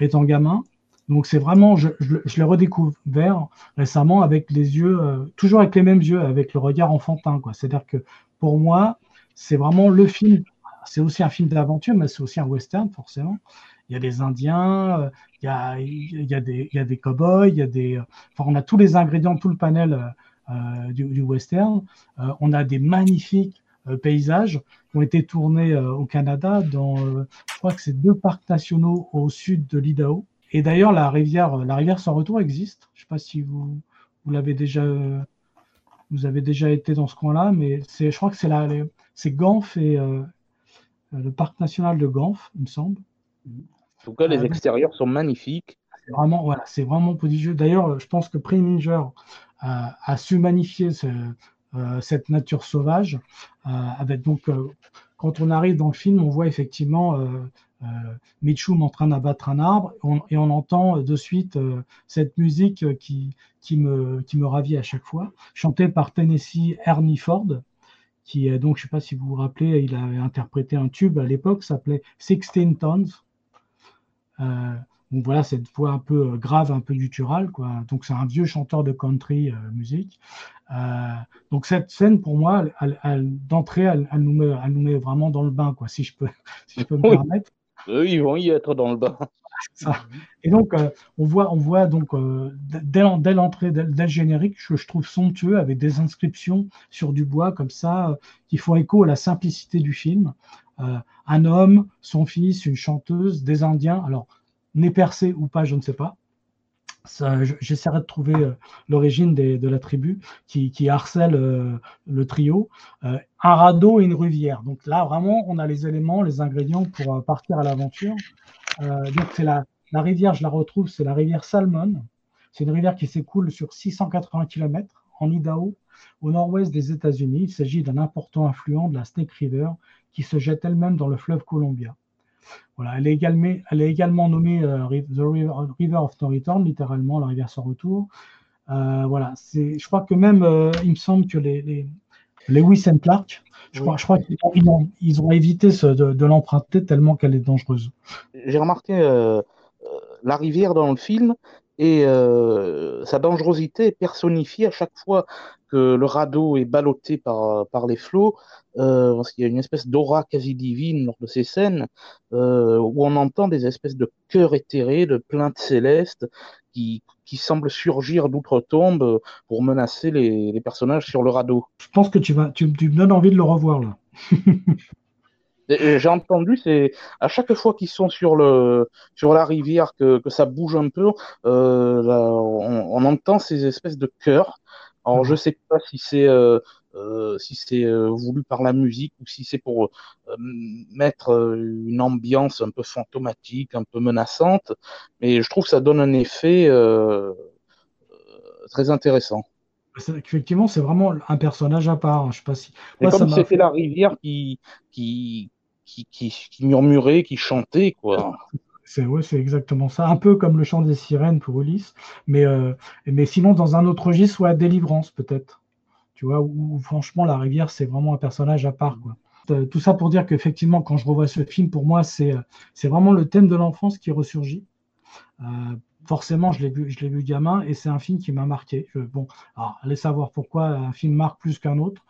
[SPEAKER 4] étant gamin, donc c'est vraiment, je, je, l'ai redécouvert récemment avec les yeux, euh, toujours avec les mêmes yeux, avec le regard enfantin. C'est-à-dire que pour moi, c'est vraiment le film. C'est aussi un film d'aventure, mais c'est aussi un western forcément. Il y a des Indiens, euh, il y a, des, il cow-boys, il y a des, enfin on a tous les ingrédients, tout le panel euh, du, du, western. on a des magnifiques paysages qui ont été tournés au Canada dans, je crois que c'est deux parcs nationaux au sud de l'Idaho. Et d'ailleurs, la rivière, la rivière sans retour existe. Je ne sais pas si vous, vous l'avez déjà, vous avez déjà été dans ce coin-là, mais c'est, je crois que c'est là, c'est Ganf et euh, le parc national de Ganf, il me semble.
[SPEAKER 2] En tout cas, les euh, extérieurs sont magnifiques.
[SPEAKER 4] c'est vraiment, voilà, c'est vraiment prodigieux. D'ailleurs, je pense que Preminger a, a su magnifier cette nature sauvage. avec donc, quand on arrive dans le film, on voit effectivement euh, Mitchum en train d'abattre un arbre et on entend de suite euh, cette musique qui, qui, me, qui me ravit à chaque fois, chantée par Tennessee Ernie Ford, qui est donc, je ne sais pas si vous vous rappelez, il avait interprété un tube à l'époque, s'appelait 16 Tons. Euh, donc voilà, cette voix un peu grave, un peu gutturale. Quoi. Donc c'est un vieux chanteur de country musique. donc cette scène, pour moi, d'entrée, elle, nous met, elle nous met vraiment dans le bain, quoi, si je peux, si je peux me permettre.
[SPEAKER 2] Eux, ils vont y être dans le bas.
[SPEAKER 4] Et donc, euh, on voit, on voit donc euh, dès, l'entrée, dès, le générique, que je trouve somptueux avec des inscriptions sur du bois comme ça, euh, qui font écho à la simplicité du film. un homme, son fils, une chanteuse, des Indiens. Alors, né percé ou pas, je ne sais pas. J'essaierai de trouver euh, l'origine de la tribu qui, harcèle euh, le trio. Euh, un radeau et une rivière. Donc là, vraiment, on a les éléments, les ingrédients pour partir à l'aventure. donc c'est la, la rivière, je la retrouve, c'est la rivière Salmon. C'est une rivière qui s'écoule sur 680 km en Idaho, au nord-ouest des États-Unis. Il s'agit d'un important affluent de la Snake River qui se jette elle-même dans le fleuve Columbia. Voilà, elle est également, elle est également nommée euh, The River, of No Return, littéralement la rivière sans retour. Euh, voilà, c'est, je crois que même, euh, il me semble que les, les Lewis and Clark, je crois, je crois qu'ils ont, ils ont, évité de, l'emprunter tellement qu'elle est dangereuse.
[SPEAKER 2] J'ai remarqué la rivière dans le film et sa dangerosité est personnifiée à chaque fois que le radeau est ballotté par, par les flots, euh, parce qu'il y a une espèce d'aura quasi divine lors de ces scènes, euh, où on entend des espèces de chœurs éthérés, de plaintes célestes, qui, qui semblent surgir d'outre-tombe pour menacer les, personnages sur le radeau.
[SPEAKER 4] Je pense que tu, vas, tu me donnes envie de le revoir là.
[SPEAKER 2] J'ai entendu, c'est à chaque fois qu'ils sont sur le sur la rivière que, que ça bouge un peu, euh, là, on, on, entend ces espèces de chœurs alors, je sais pas si c'est euh, euh, si c'est voulu par la musique ou si c'est pour mettre une ambiance un peu fantomatique, un peu menaçante, mais je trouve que ça donne un effet très intéressant.
[SPEAKER 4] Effectivement, c'est vraiment un personnage à part. Hein. Je sais pas si.
[SPEAKER 2] comme c'était la rivière qui, qui, qui, qui, murmurait, qui chantait, quoi.
[SPEAKER 4] C'est ouais, c'est exactement ça. Un peu comme le chant des sirènes pour Ulysse, mais, euh, mais sinon dans un autre registre, soit délivrance peut-être. Tu vois, où, franchement la rivière c'est vraiment un personnage à part. Quoi. Euh, tout ça pour dire qu'effectivement, quand je revois ce film, pour moi, c'est, euh, c'est vraiment le thème de l'enfance qui ressurgit. forcément, je l'ai vu, vu gamin, et c'est un film qui m'a marqué. bon, alors, allez savoir pourquoi un film marque plus qu'un autre.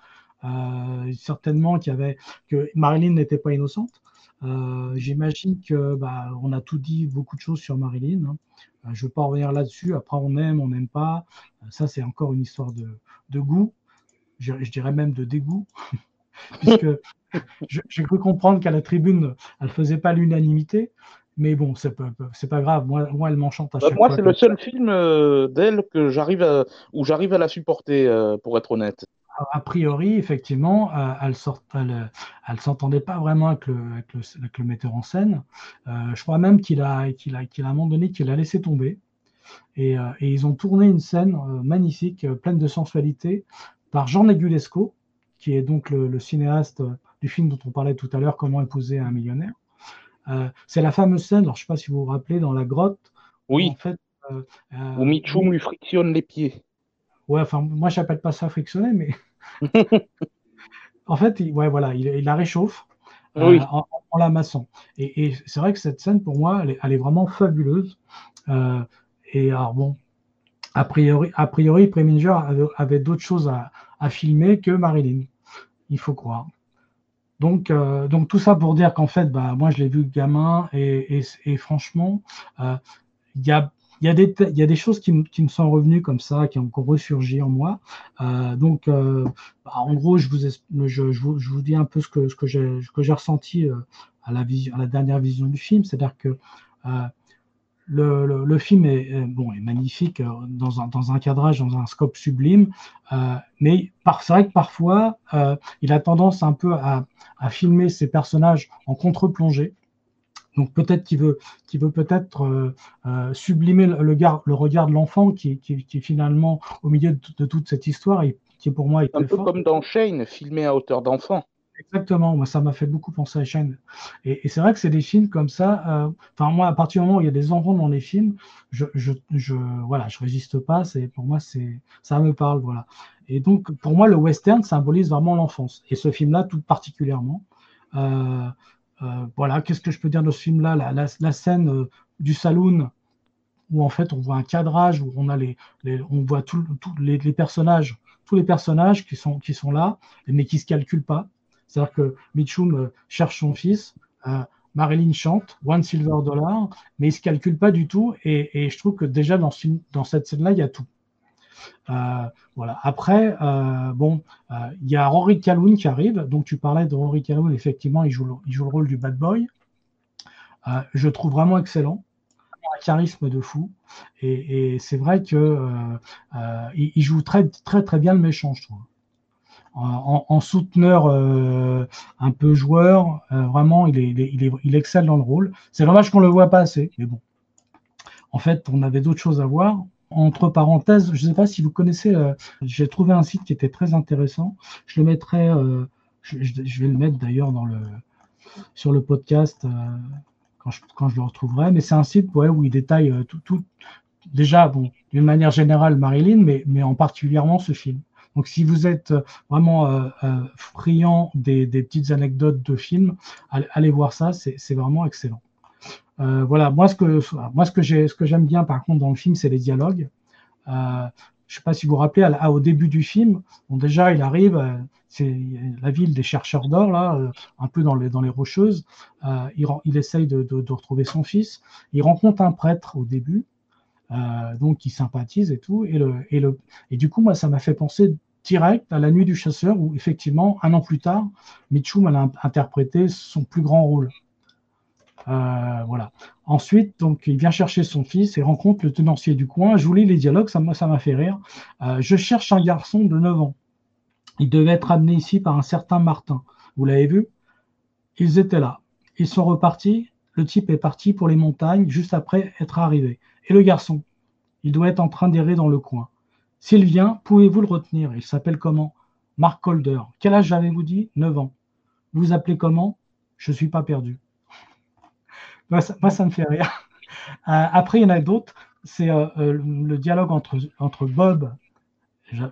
[SPEAKER 4] Certainement qu'il y avait que Marilyn n'était pas innocente. Euh, j'imagine que bah, on a tout dit, beaucoup de choses sur Marilyn. Hein. Euh, je ne veux pas revenir là-dessus. Après, on aime, on n'aime pas. Euh, ça, c'est encore une histoire de, goût. Je, dirais même de dégoût. Puisque j'ai cru comprendre qu'à la tribune, elle ne faisait pas l'unanimité. Mais bon, c'est pas, pas grave. Moi, moi elle m'enchante à bah, chaque
[SPEAKER 2] moi, fois. Moi, c'est le seul film d'elle que j'arrive où j'arrive à la supporter, pour être honnête
[SPEAKER 4] a priori, effectivement, euh, elle ne elle, s'entendait pas vraiment avec le, avec le, metteur en scène. Euh, je crois même qu'il a, qu'il a, qu'il a, à un moment donné, qu'il a laissé tomber. Et, euh, et, ils ont tourné une scène magnifique, pleine de sensualité, par Jean Negulesco, qui est donc le, cinéaste du film dont on parlait tout à l'heure, Comment épouser un millionnaire. c'est la fameuse scène, alors je ne sais pas si vous vous rappelez, dans la grotte.
[SPEAKER 2] Oui. Où, en fait, où Mitchum lui frictionne les pieds.
[SPEAKER 4] Ouais, enfin, moi, je n'appelle pas ça frictionner, mais en fait, il, ouais, voilà, il, la réchauffe euh, en, la maçon. Et, c'est vrai que cette scène, pour moi, elle est, vraiment fabuleuse. Euh, et alors, bon, a priori, a priori Preminger avait, d'autres choses à, filmer que Marilyn. Il faut croire. Donc, euh, donc tout ça pour dire qu'en fait, bah, moi je l'ai vu gamin et, et franchement, il y a il y, a des, choses qui, me sont revenues comme ça, qui ont ressurgi en moi. Euh, donc, euh, bah, en gros, je vous, dis un peu ce que, j'ai ressenti euh, à, la dernière vision du film. C'est-à-dire que le, film est, magnifique dans un, cadrage, dans un scope sublime, mais c'est vrai que parfois, il a tendance un peu à filmer ses personnages en contre-plongée Donc peut-être qu'il veut, veut peut-être sublimer le, le, regard de l'enfant qui, qui, qui, est finalement au milieu de, toute cette histoire et qui pour moi est
[SPEAKER 2] un peu comme dans Shane, filmé à hauteur d'enfant.
[SPEAKER 4] Exactement, moi ça m'a fait beaucoup penser à Shane. Et, c'est vrai que c'est des films comme ça. Euh, enfin moi, à partir du moment où il y a des enfants dans les films, je, je, je voilà, je résiste pas. C'est pour moi c'est ça me parle voilà. Et donc pour moi le western symbolise vraiment l'enfance. Et ce film-là tout particulièrement. Euh, euh, voilà, qu'est-ce que je peux dire de ce film-là? La, la, scène du saloon où en fait on voit un cadrage où on a les, on voit tous les, personnages tous les personnages qui sont, qui sont là, mais qui se calculent pas. C'est-à-dire que Mitchum euh, cherche son fils, euh, Marilyn chante One Silver Dollar, mais il se calcule pas du tout. Et, je trouve que déjà dans, dans cette scène-là, il y a tout. Euh, voilà. Après, bon, il y a Rory Calhoun qui arrive. Donc tu parlais de Rory Calhoun, effectivement, il joue, le, rôle du bad boy. je trouve vraiment excellent un charisme de fou. Et, c'est vrai que joue très, bien le méchant, je trouve en, souteneur euh, un peu joueur, euh, vraiment, il, excelle dans le rôle. C'est dommage qu'on le voit pas assez, mais bon. En fait, on avait d'autres choses à voir. Entre parenthèses, je ne sais pas si vous connaissez, euh, j'ai trouvé un site qui était très intéressant. Je le mettrai, je, je, vais le mettre d'ailleurs dans le, sur le podcast quand je, quand, je, le retrouverai. Mais c'est un site où il détaille tout, tout déjà, d'une manière générale, Marilyn, mais, en particulièrement ce film. Donc, si vous êtes vraiment euh, euh, friand des, petites anecdotes de films, allez, voir ça, c'est vraiment excellent. Euh, voilà, moi ce que moi ce que j'ai ce que j'aime bien par contre dans le film, c'est les dialogues. je ne sais pas si vous vous rappelez, au début du film, déjà il arrive, c'est la ville des chercheurs d'or là, un peu dans les dans les rocheuses. il, il essaye de, de, retrouver son fils. Il rencontre un prêtre au début, donc il sympathise et tout. Et, le, et, le, et du coup, moi, ça m'a fait penser direct à La Nuit du Chasseur, où effectivement, un an plus tard, Mitchum a interprété son plus grand rôle. Euh, voilà. Ensuite, donc, il vient chercher son fils et rencontre le tenancier du coin. Je vous lis les dialogues, ça m'a fait rire. Euh, je cherche un garçon de 9 ans. Il devait être amené ici par un certain Martin. Vous l'avez vu? Ils étaient là. Ils sont repartis. Le type est parti pour les montagnes juste après être arrivé. Et le garçon? Il doit être en train d'errer dans le coin. S'il vient, pouvez-vous le retenir? Il s'appelle comment? Marc Colder. Quel âge avez-vous dit? 9 ans. Vous vous appelez comment? Je ne suis pas perdu. Moi, ça, me fait rire. Euh, après, il y en a d'autres. C'est euh, euh, le dialogue entre, Bob, je,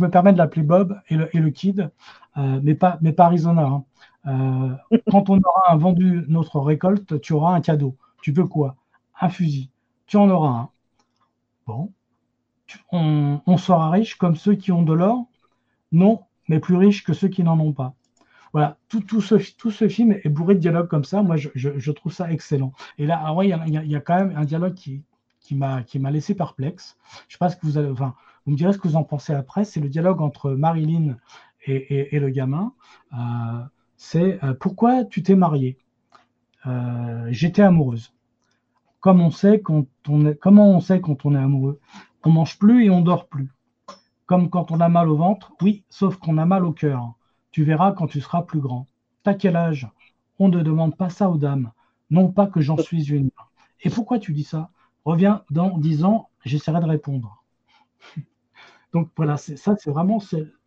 [SPEAKER 4] me permets de l'appeler Bob, et le, et le kid, mais, pas, mais pas Arizona. Hein. quand on aura vendu notre récolte, tu auras un cadeau. Tu veux quoi? Un fusil. Tu en auras un. Bon, on, sera riche comme ceux qui ont de l'or? Non, mais plus riche que ceux qui n'en ont pas. Voilà, tout, tout, ce, tout ce film est bourré de dialogues comme ça. Moi, je, trouve ça excellent. Et là, ah il y, a, quand même un dialogue qui, qui m'a laissé perplexe. Je sais pas ce que vous allez, enfin, vous me direz ce que vous en pensez après. C'est le dialogue entre Marilyn et, le gamin. Euh, c'est euh, pourquoi tu t'es mariée? Euh, J'étais amoureuse. Comme on sait quand on est, comment on sait quand on est amoureux? On mange plus et on dort plus. Comme quand on a mal au ventre, oui, sauf qu'on a mal au cœur. Tu verras quand tu seras plus grand. T'as quel âge? On ne demande pas ça aux dames. Non pas que j'en suis une. Et pourquoi tu dis ça? Reviens dans dix ans, j'essaierai de répondre. Donc voilà, ça c'est vraiment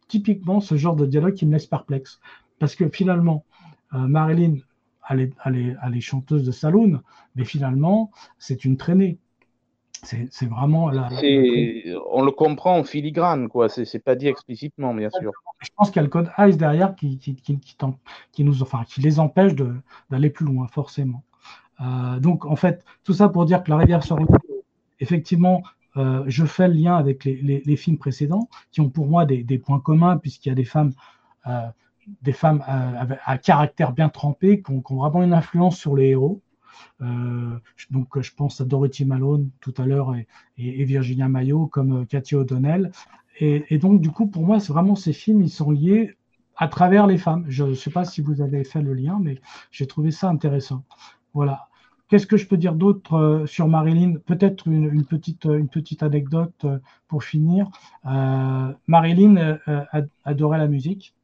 [SPEAKER 4] typiquement ce genre de dialogue qui me laisse perplexe. Parce que finalement, euh, Marilyn, elle est, chanteuse de saloon, mais finalement, c'est une traînée. C'est vraiment la,
[SPEAKER 2] On le comprend en filigrane, quoi. C'est pas dit explicitement, bien sûr.
[SPEAKER 4] Je pense qu'il y a le code ICE derrière qui, qui, qui, qui, nous, enfin, qui les empêche d'aller plus loin, forcément. Euh, donc, en fait, tout ça pour dire que la rivière sur effectivement, euh, je fais le lien avec les, les, les, films précédents qui ont pour moi des, des points communs, puisqu'il y a des femmes, euh, des femmes à, caractère bien trempé qui ont, qui ont, vraiment une influence sur les héros. Euh, donc, je pense à Dorothy Malone tout à l'heure et, Virginia Mayo comme euh, Cathy O'Donnell. Et, donc, du coup, pour moi, c'est vraiment ces films, ils sont liés à travers les femmes. Je ne sais pas si vous avez fait le lien, mais j'ai trouvé ça intéressant. Voilà. Qu'est-ce que je peux dire d'autre euh, sur Marilyn? Peut-être une, petite, une petite anecdote pour finir. Marilyn adorait la musique.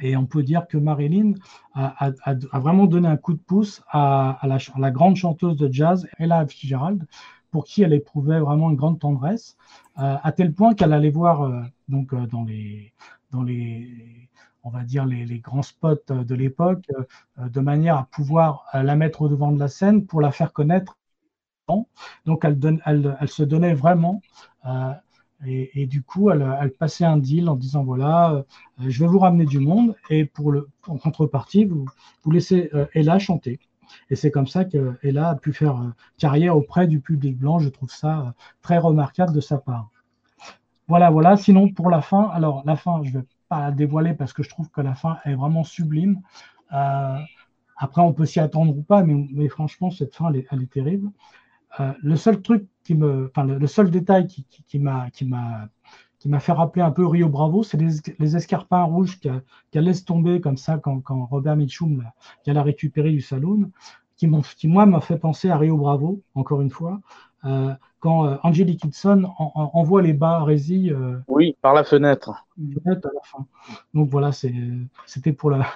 [SPEAKER 4] Et on peut dire que Marilyn a, vraiment donné un coup de pouce à, la, grande chanteuse de jazz, Ella Fitzgerald, pour qui elle éprouvait vraiment une grande tendresse, euh, à tel point qu'elle allait voir euh, donc euh, dans les on va dire les, grands spots de l'époque, de manière à pouvoir la mettre au devant de la scène pour la faire connaître. Donc elle se donnait vraiment et, du coup, elle, passait un deal en disant voilà, euh, je vais vous ramener du monde et pour le en contrepartie, vous, laissez euh, Ella chanter. Et c'est comme ça qu'Ella a pu faire euh, carrière auprès du public blanc. Je trouve ça très remarquable de sa part. Voilà, voilà. Sinon, pour la fin, alors la fin, je ne vais pas la dévoiler parce que je trouve que la fin est vraiment sublime. après, on peut s'y attendre ou pas, mais, franchement, cette fin, elle est terrible. Euh, le seul truc qui me, enfin, le, seul détail qui, qui, m'a, qui m'a, qui m'a fait rappeler un peu Rio Bravo, c'est les, les, escarpins rouges qu'elle laisse tomber comme ça quand, quand Robert Mitchum l'a, l'a récupéré du salon, qui, qui moi m'a fait penser à Rio Bravo, encore une fois, euh, quand euh, Angelique Kidson envoie les bas Rési.
[SPEAKER 2] oui, par la fenêtre.
[SPEAKER 4] fenêtre à la fin. Donc voilà, c'est, c'était pour, la,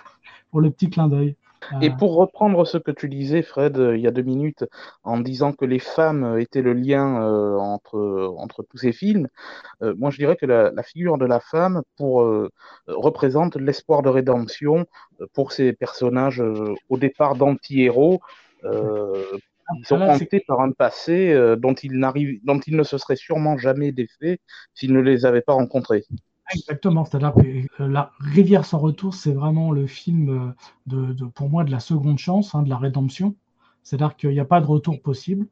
[SPEAKER 4] pour le petit clin d'œil.
[SPEAKER 2] Et pour reprendre ce que tu disais, Fred, euh, il y a deux minutes, en disant que les femmes euh, étaient le lien euh, entre, entre tous ces films, moi je dirais que la, figure de la femme pour, représente l'espoir de rédemption pour ces personnages au départ d'anti-héros. Ils sont hantés par un passé dont, ils dont ils ne se seraient sûrement jamais défaits s'ils ne les avaient pas rencontrés.
[SPEAKER 4] Exactement, c'est-à-dire que euh, La Rivière sans retour, c'est vraiment le film euh, de, pour moi de la seconde chance, hein, de la rédemption. C'est-à-dire qu'il n'y a pas de retour possible.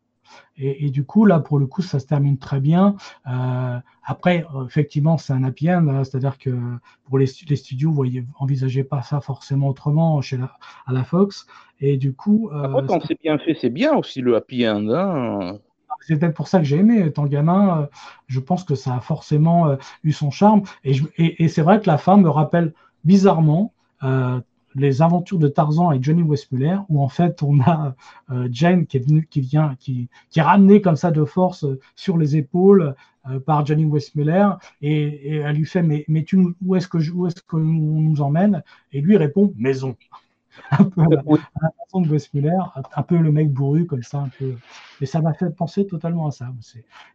[SPEAKER 4] Et, du coup, là, pour le coup, ça se termine très bien. Euh, après, effectivement, c'est un happy end, hein, c'est-à-dire que pour les, studios, vous voyez, envisagez pas ça forcément autrement chez la, à la Fox. Et du coup.
[SPEAKER 2] Après, quand c'est bien fait, c'est bien aussi le happy end. Hein
[SPEAKER 4] c'est peut-être pour ça que j'ai aimé. Étant gamin, euh, je pense que ça a forcément euh, eu son charme. Et, c'est vrai que la fin me rappelle bizarrement euh, les aventures de Tarzan et Johnny Westmuller, où en fait on a Jane qui est vient, qui, ramenée comme ça de force sur les épaules par Johnny Westmuller, et, elle lui fait mais, tu, où est-ce que où est-ce qu'on nous emmène? Et lui répond maison. un peu à la, façon de Wes un peu le mec bourru comme ça, un peu. Et ça m'a fait penser totalement à ça.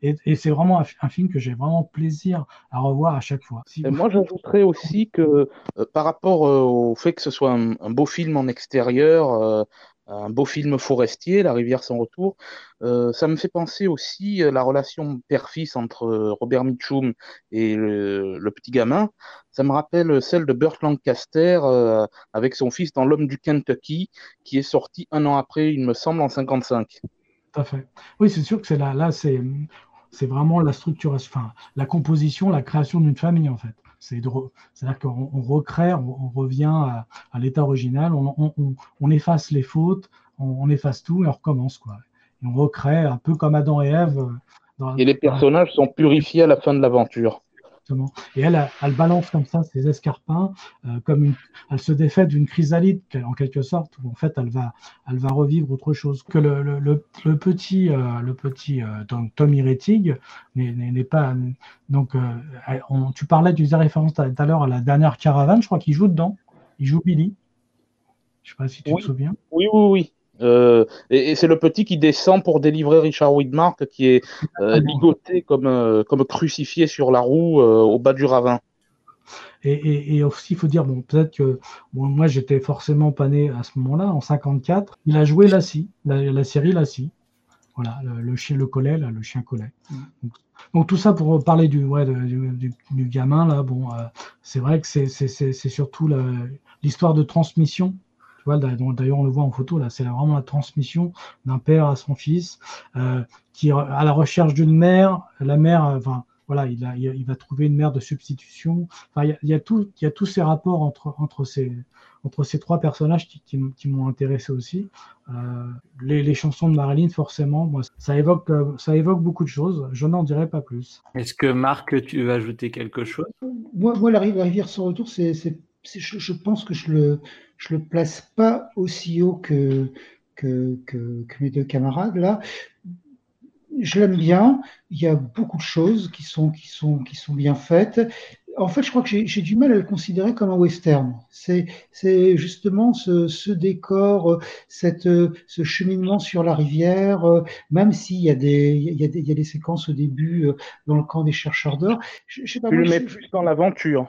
[SPEAKER 4] Et, c'est vraiment un, film que j'ai vraiment plaisir à revoir à chaque fois.
[SPEAKER 2] Moi, j'ajouterais aussi que euh, par rapport euh, au fait que ce soit un, beau film en extérieur, euh, un beau film forestier, La rivière sans retour. Euh, ça me fait penser aussi à la relation père-fils entre euh, Robert Mitchum et le, petit gamin. Ça me rappelle celle de Burt Lancaster euh, avec son fils dans L'homme du Kentucky, qui est sorti un an après, il me semble, en 55.
[SPEAKER 4] Tout à fait. Oui, c'est sûr que c'est là, là c'est c'est vraiment la structuration, enfin, la composition, la création d'une famille en fait. C'est-à-dire qu'on recrée, on, revient à, l'état original, on, efface les fautes, on, efface tout et on recommence. Quoi. Et on recrée un peu comme Adam et Ève.
[SPEAKER 2] Euh, et les personnages sont purifiés à la fin de l'aventure.
[SPEAKER 4] Et elle, elle balance comme ça ses escarpins, euh, comme une, elle se défait d'une chrysalide en quelque sorte, où en fait elle va, elle va revivre autre chose. Que le, le, le, petit, euh, le petit euh, donc Tommy Rettig n'est pas. Donc, on, tu parlais, tu faisais référence tout à l'heure à la dernière caravane, je crois qu'il joue dedans. Il joue Billy. Je ne sais pas si tu te souviens.
[SPEAKER 2] Oui, oui, oui. Euh, et, c'est le petit qui descend pour délivrer Richard Widmark, qui est euh, ligoté comme, euh, comme crucifié sur la roue au bas du ravin.
[SPEAKER 4] Et, aussi, il faut dire, bon, peut-être que moi, j'étais forcément pané à ce moment-là, en 54. Il a joué Lassie, la, la série Lassie. Voilà, le, chien le collet, là, le chien collet. Mm. Donc, tout ça pour parler du, ouais, du, du, gamin, là, bon, c'est vrai que c'est surtout l'histoire de transmission D'ailleurs, on le voit en photo, là, c'est vraiment la transmission d'un père à son fils, euh, qui est à la recherche d'une mère. La mère, euh, enfin, voilà, il, a, il, va trouver une mère de substitution. Enfin, il y a, tout, il y a tous ces rapports entre, entre, ces, entre ces trois personnages qui, qui, m'ont intéressé aussi. Euh, les, les, chansons de Marilyn, forcément, moi, ça évoque, ça évoque beaucoup de choses. Je n'en dirai pas plus.
[SPEAKER 1] Est-ce que Marc, tu veux ajouter quelque chose?
[SPEAKER 3] Moi, moi, la rivière sans retour, c'est je, pense que je le, je le place pas aussi haut que, que, que, mes deux camarades là. Je l'aime bien. Il y a beaucoup de choses qui sont, qui sont, qui sont bien faites. en fait, je crois que j'ai du mal à le considérer comme un western. C'est justement ce, ce, décor, cette, ce cheminement sur la rivière, même s'il y, a des, il y, a des, il y a des séquences au début dans le camp des chercheurs d'or.
[SPEAKER 2] Je, je, tu le mets plus dans l'aventure.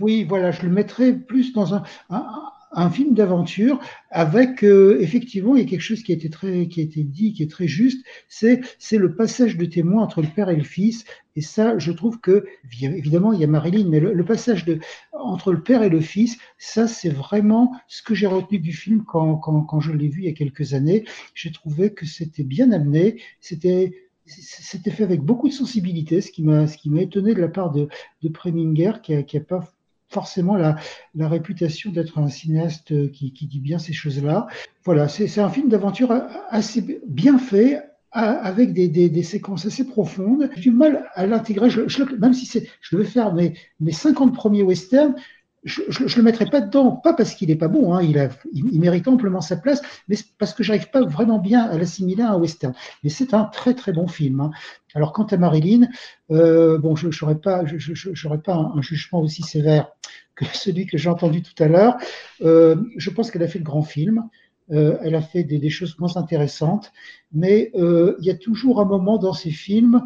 [SPEAKER 3] Oui, voilà, je le mettrais plus dans un, un, un film d'aventure avec euh, effectivement il y a quelque chose qui a été très qui a été dit qui est très juste c'est c'est le passage de témoin entre le père et le fils. Et ça je trouve que évidemment il y a Marilyn mais le, passage de entre le père et le fils ça c'est vraiment ce que j'ai retenu du film quand quand, quand je l'ai vu il y a quelques années. J'ai trouvé que c'était bien amené. C'était c'était fait avec beaucoup de sensibilité, ce qui m'a ce qui m'a étonné de la part de, de Preminger, qui a, qui a pas forcément la, la réputation d'être un cinéaste qui, qui, dit bien ces choses-là. Voilà, c'est un film d'aventure assez bien fait, avec des, des, séquences assez profondes. J'ai du mal à l'intégrer, je, même si je devais faire mes, mes 50 premiers westerns, je ne le mettrai pas dedans, pas parce qu'il n'est pas bon, hein, il, a, il, mérite amplement sa place, mais parce que j'arrive pas vraiment bien à l'assimiler à un western. Mais c'est un très très bon film. Hein. Alors quant à Marilyn, euh, bon, je n'aurais pas, je, pas un, jugement aussi sévère que celui que j'ai entendu tout à l'heure. Euh, je pense qu'elle a fait le grand film. Euh, elle a fait des, des, choses moins intéressantes, mais euh, il y a toujours un moment dans ces films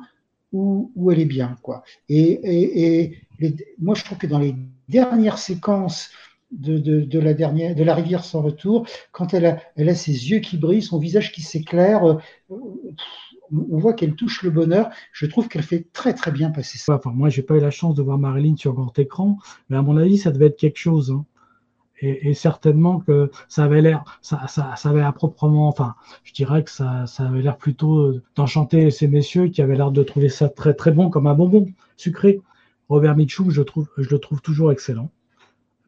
[SPEAKER 3] où, où elle est bien, quoi. Et, et, et moi, je trouve que dans les dernières séquences de, la dernière, rivière sans retour, quand elle a, elle a ses yeux qui brillent, son visage qui s'éclaire, euh, on voit qu'elle touche le bonheur. Je trouve qu'elle fait très très bien passer ça.
[SPEAKER 4] Enfin, moi, j'ai pas eu la chance de voir Marilyn sur grand écran, mais à mon avis, ça devait être quelque chose. Hein. Et, certainement que ça avait l'air, ça, ça, avait à proprement, enfin, je dirais que ça avait l'air plutôt d'enchanter ces messieurs qui avaient l'air de trouver ça très très bon comme un bonbon sucré. Robert Mitchum, je, le trouve toujours excellent.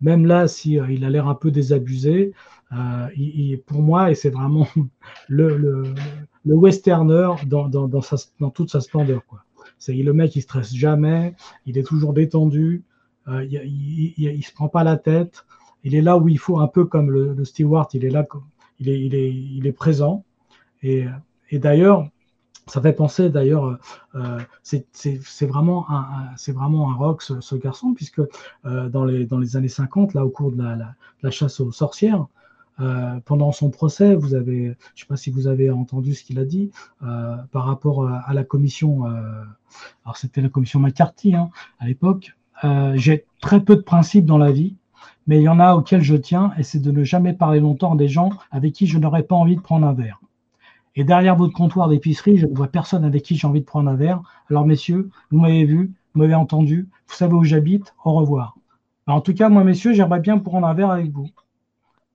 [SPEAKER 4] Même là, si euh, il a l'air un peu désabusé, euh, il, pour moi, et c'est vraiment le, westerner dans, toute sa splendeur. C'est le mec, il stresse jamais, il est toujours détendu, euh, il, il, il, il, se prend pas la tête. Il est là où il faut, un peu comme le, Stewart, il est là, il est, il est, il présent. Et d'ailleurs, ça fait penser d'ailleurs, euh, c'est vraiment un, rock ce, garçon puisque euh, dans les années 50 là au cours de la, chasse aux sorcières, euh, pendant son procès, vous avez, je sais pas si vous avez entendu ce qu'il a dit par rapport à, la commission. Alors c'était la commission McCarthy hein, à l'époque. J'ai très peu de principes dans la vie, mais il y en a auxquels je tiens, et c'est de ne jamais parler longtemps des gens avec qui je n'aurais pas envie de prendre un verre. Et derrière votre comptoir d'épicerie, je ne vois personne avec qui j'ai envie de prendre un verre. Alors, messieurs, vous m'avez vu, vous m'avez entendu, vous savez où j'habite, au revoir. Alors, en tout cas, moi, messieurs, j'aimerais bien prendre un verre avec vous.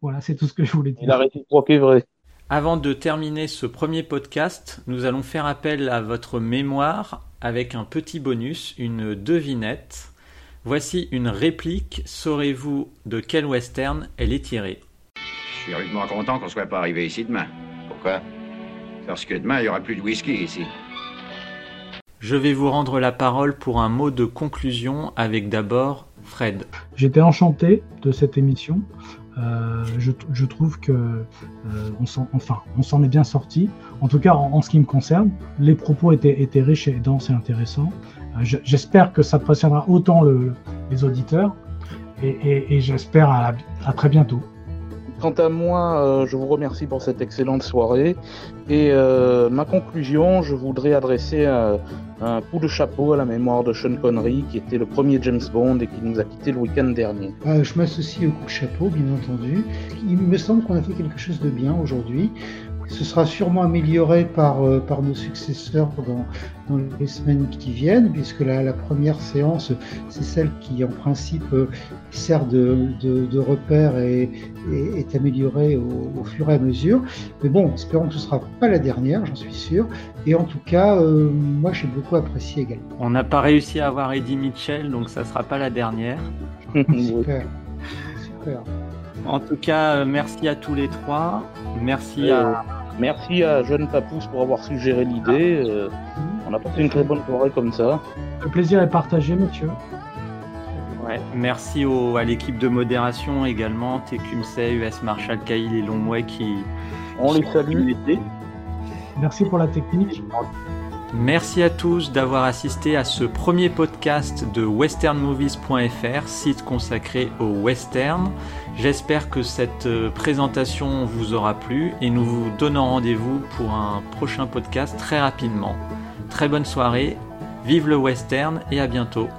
[SPEAKER 4] Voilà, c'est tout ce que je voulais dire.
[SPEAKER 2] Il a réciproqué vrai.
[SPEAKER 1] Avant de terminer ce premier podcast, nous allons faire appel à votre mémoire avec un petit bonus, une devinette. Voici une réplique. Saurez-vous de quel western elle est tirée?
[SPEAKER 5] Je suis rudement content qu'on ne soit pas arrivé ici demain. Pourquoi? Parce que demain, il n'y aura plus de whisky ici.
[SPEAKER 1] Je vais vous rendre la parole pour un mot de conclusion avec d'abord Fred.
[SPEAKER 4] J'étais enchanté de cette émission. Euh, je, je, trouve que euh, on s'en, enfin, on s'en est bien sorti. En tout cas, en, en, ce qui me concerne, les propos étaient, étaient riches et denses et intéressants. Euh, je, j'espère que ça impressionnera autant le, les auditeurs et, et, et j'espère à, à très bientôt.
[SPEAKER 2] Quant à moi, euh, je vous remercie pour cette excellente soirée. Et euh, ma conclusion, je voudrais adresser un, coup de chapeau à la mémoire de Sean Connery, qui était le premier James Bond et qui nous a quitté le week-end dernier.
[SPEAKER 3] Euh, je m'associe au coup de chapeau, bien entendu. Il me semble qu'on a fait quelque chose de bien aujourd'hui. Ce sera sûrement amélioré par, euh, par nos successeurs dans, dans, les semaines qui viennent, puisque la, la première séance, c'est celle qui, en principe, euh, sert de, de, de repère et, et, est améliorée au, au, fur et à mesure. Mais bon, espérons que ce ne sera pas la dernière, j'en suis sûr. Et en tout cas, euh, moi, j'ai beaucoup apprécié également.
[SPEAKER 1] On n'a pas réussi à avoir Eddie Mitchell, donc ça ne sera pas la dernière.
[SPEAKER 3] Super. Super.
[SPEAKER 1] En tout cas, merci à tous les trois. Merci
[SPEAKER 2] euh,
[SPEAKER 1] à.
[SPEAKER 2] Merci à Jeune Papousse pour avoir suggéré l'idée. Euh, on a passé une très bonne soirée comme ça.
[SPEAKER 4] Le plaisir est partagé, monsieur.
[SPEAKER 1] Ouais, merci au, à l'équipe de modération également, TQMC, US Marshall, Kail et Longway qui.
[SPEAKER 2] On les salue.
[SPEAKER 4] Merci pour la technique.
[SPEAKER 1] Merci à tous d'avoir assisté à ce premier podcast de westernmovies.fr, site consacré au western. J'espère que cette euh, présentation vous aura plu et nous vous donnons rendez-vous pour un prochain podcast très rapidement. Très bonne soirée, vive le western et à bientôt.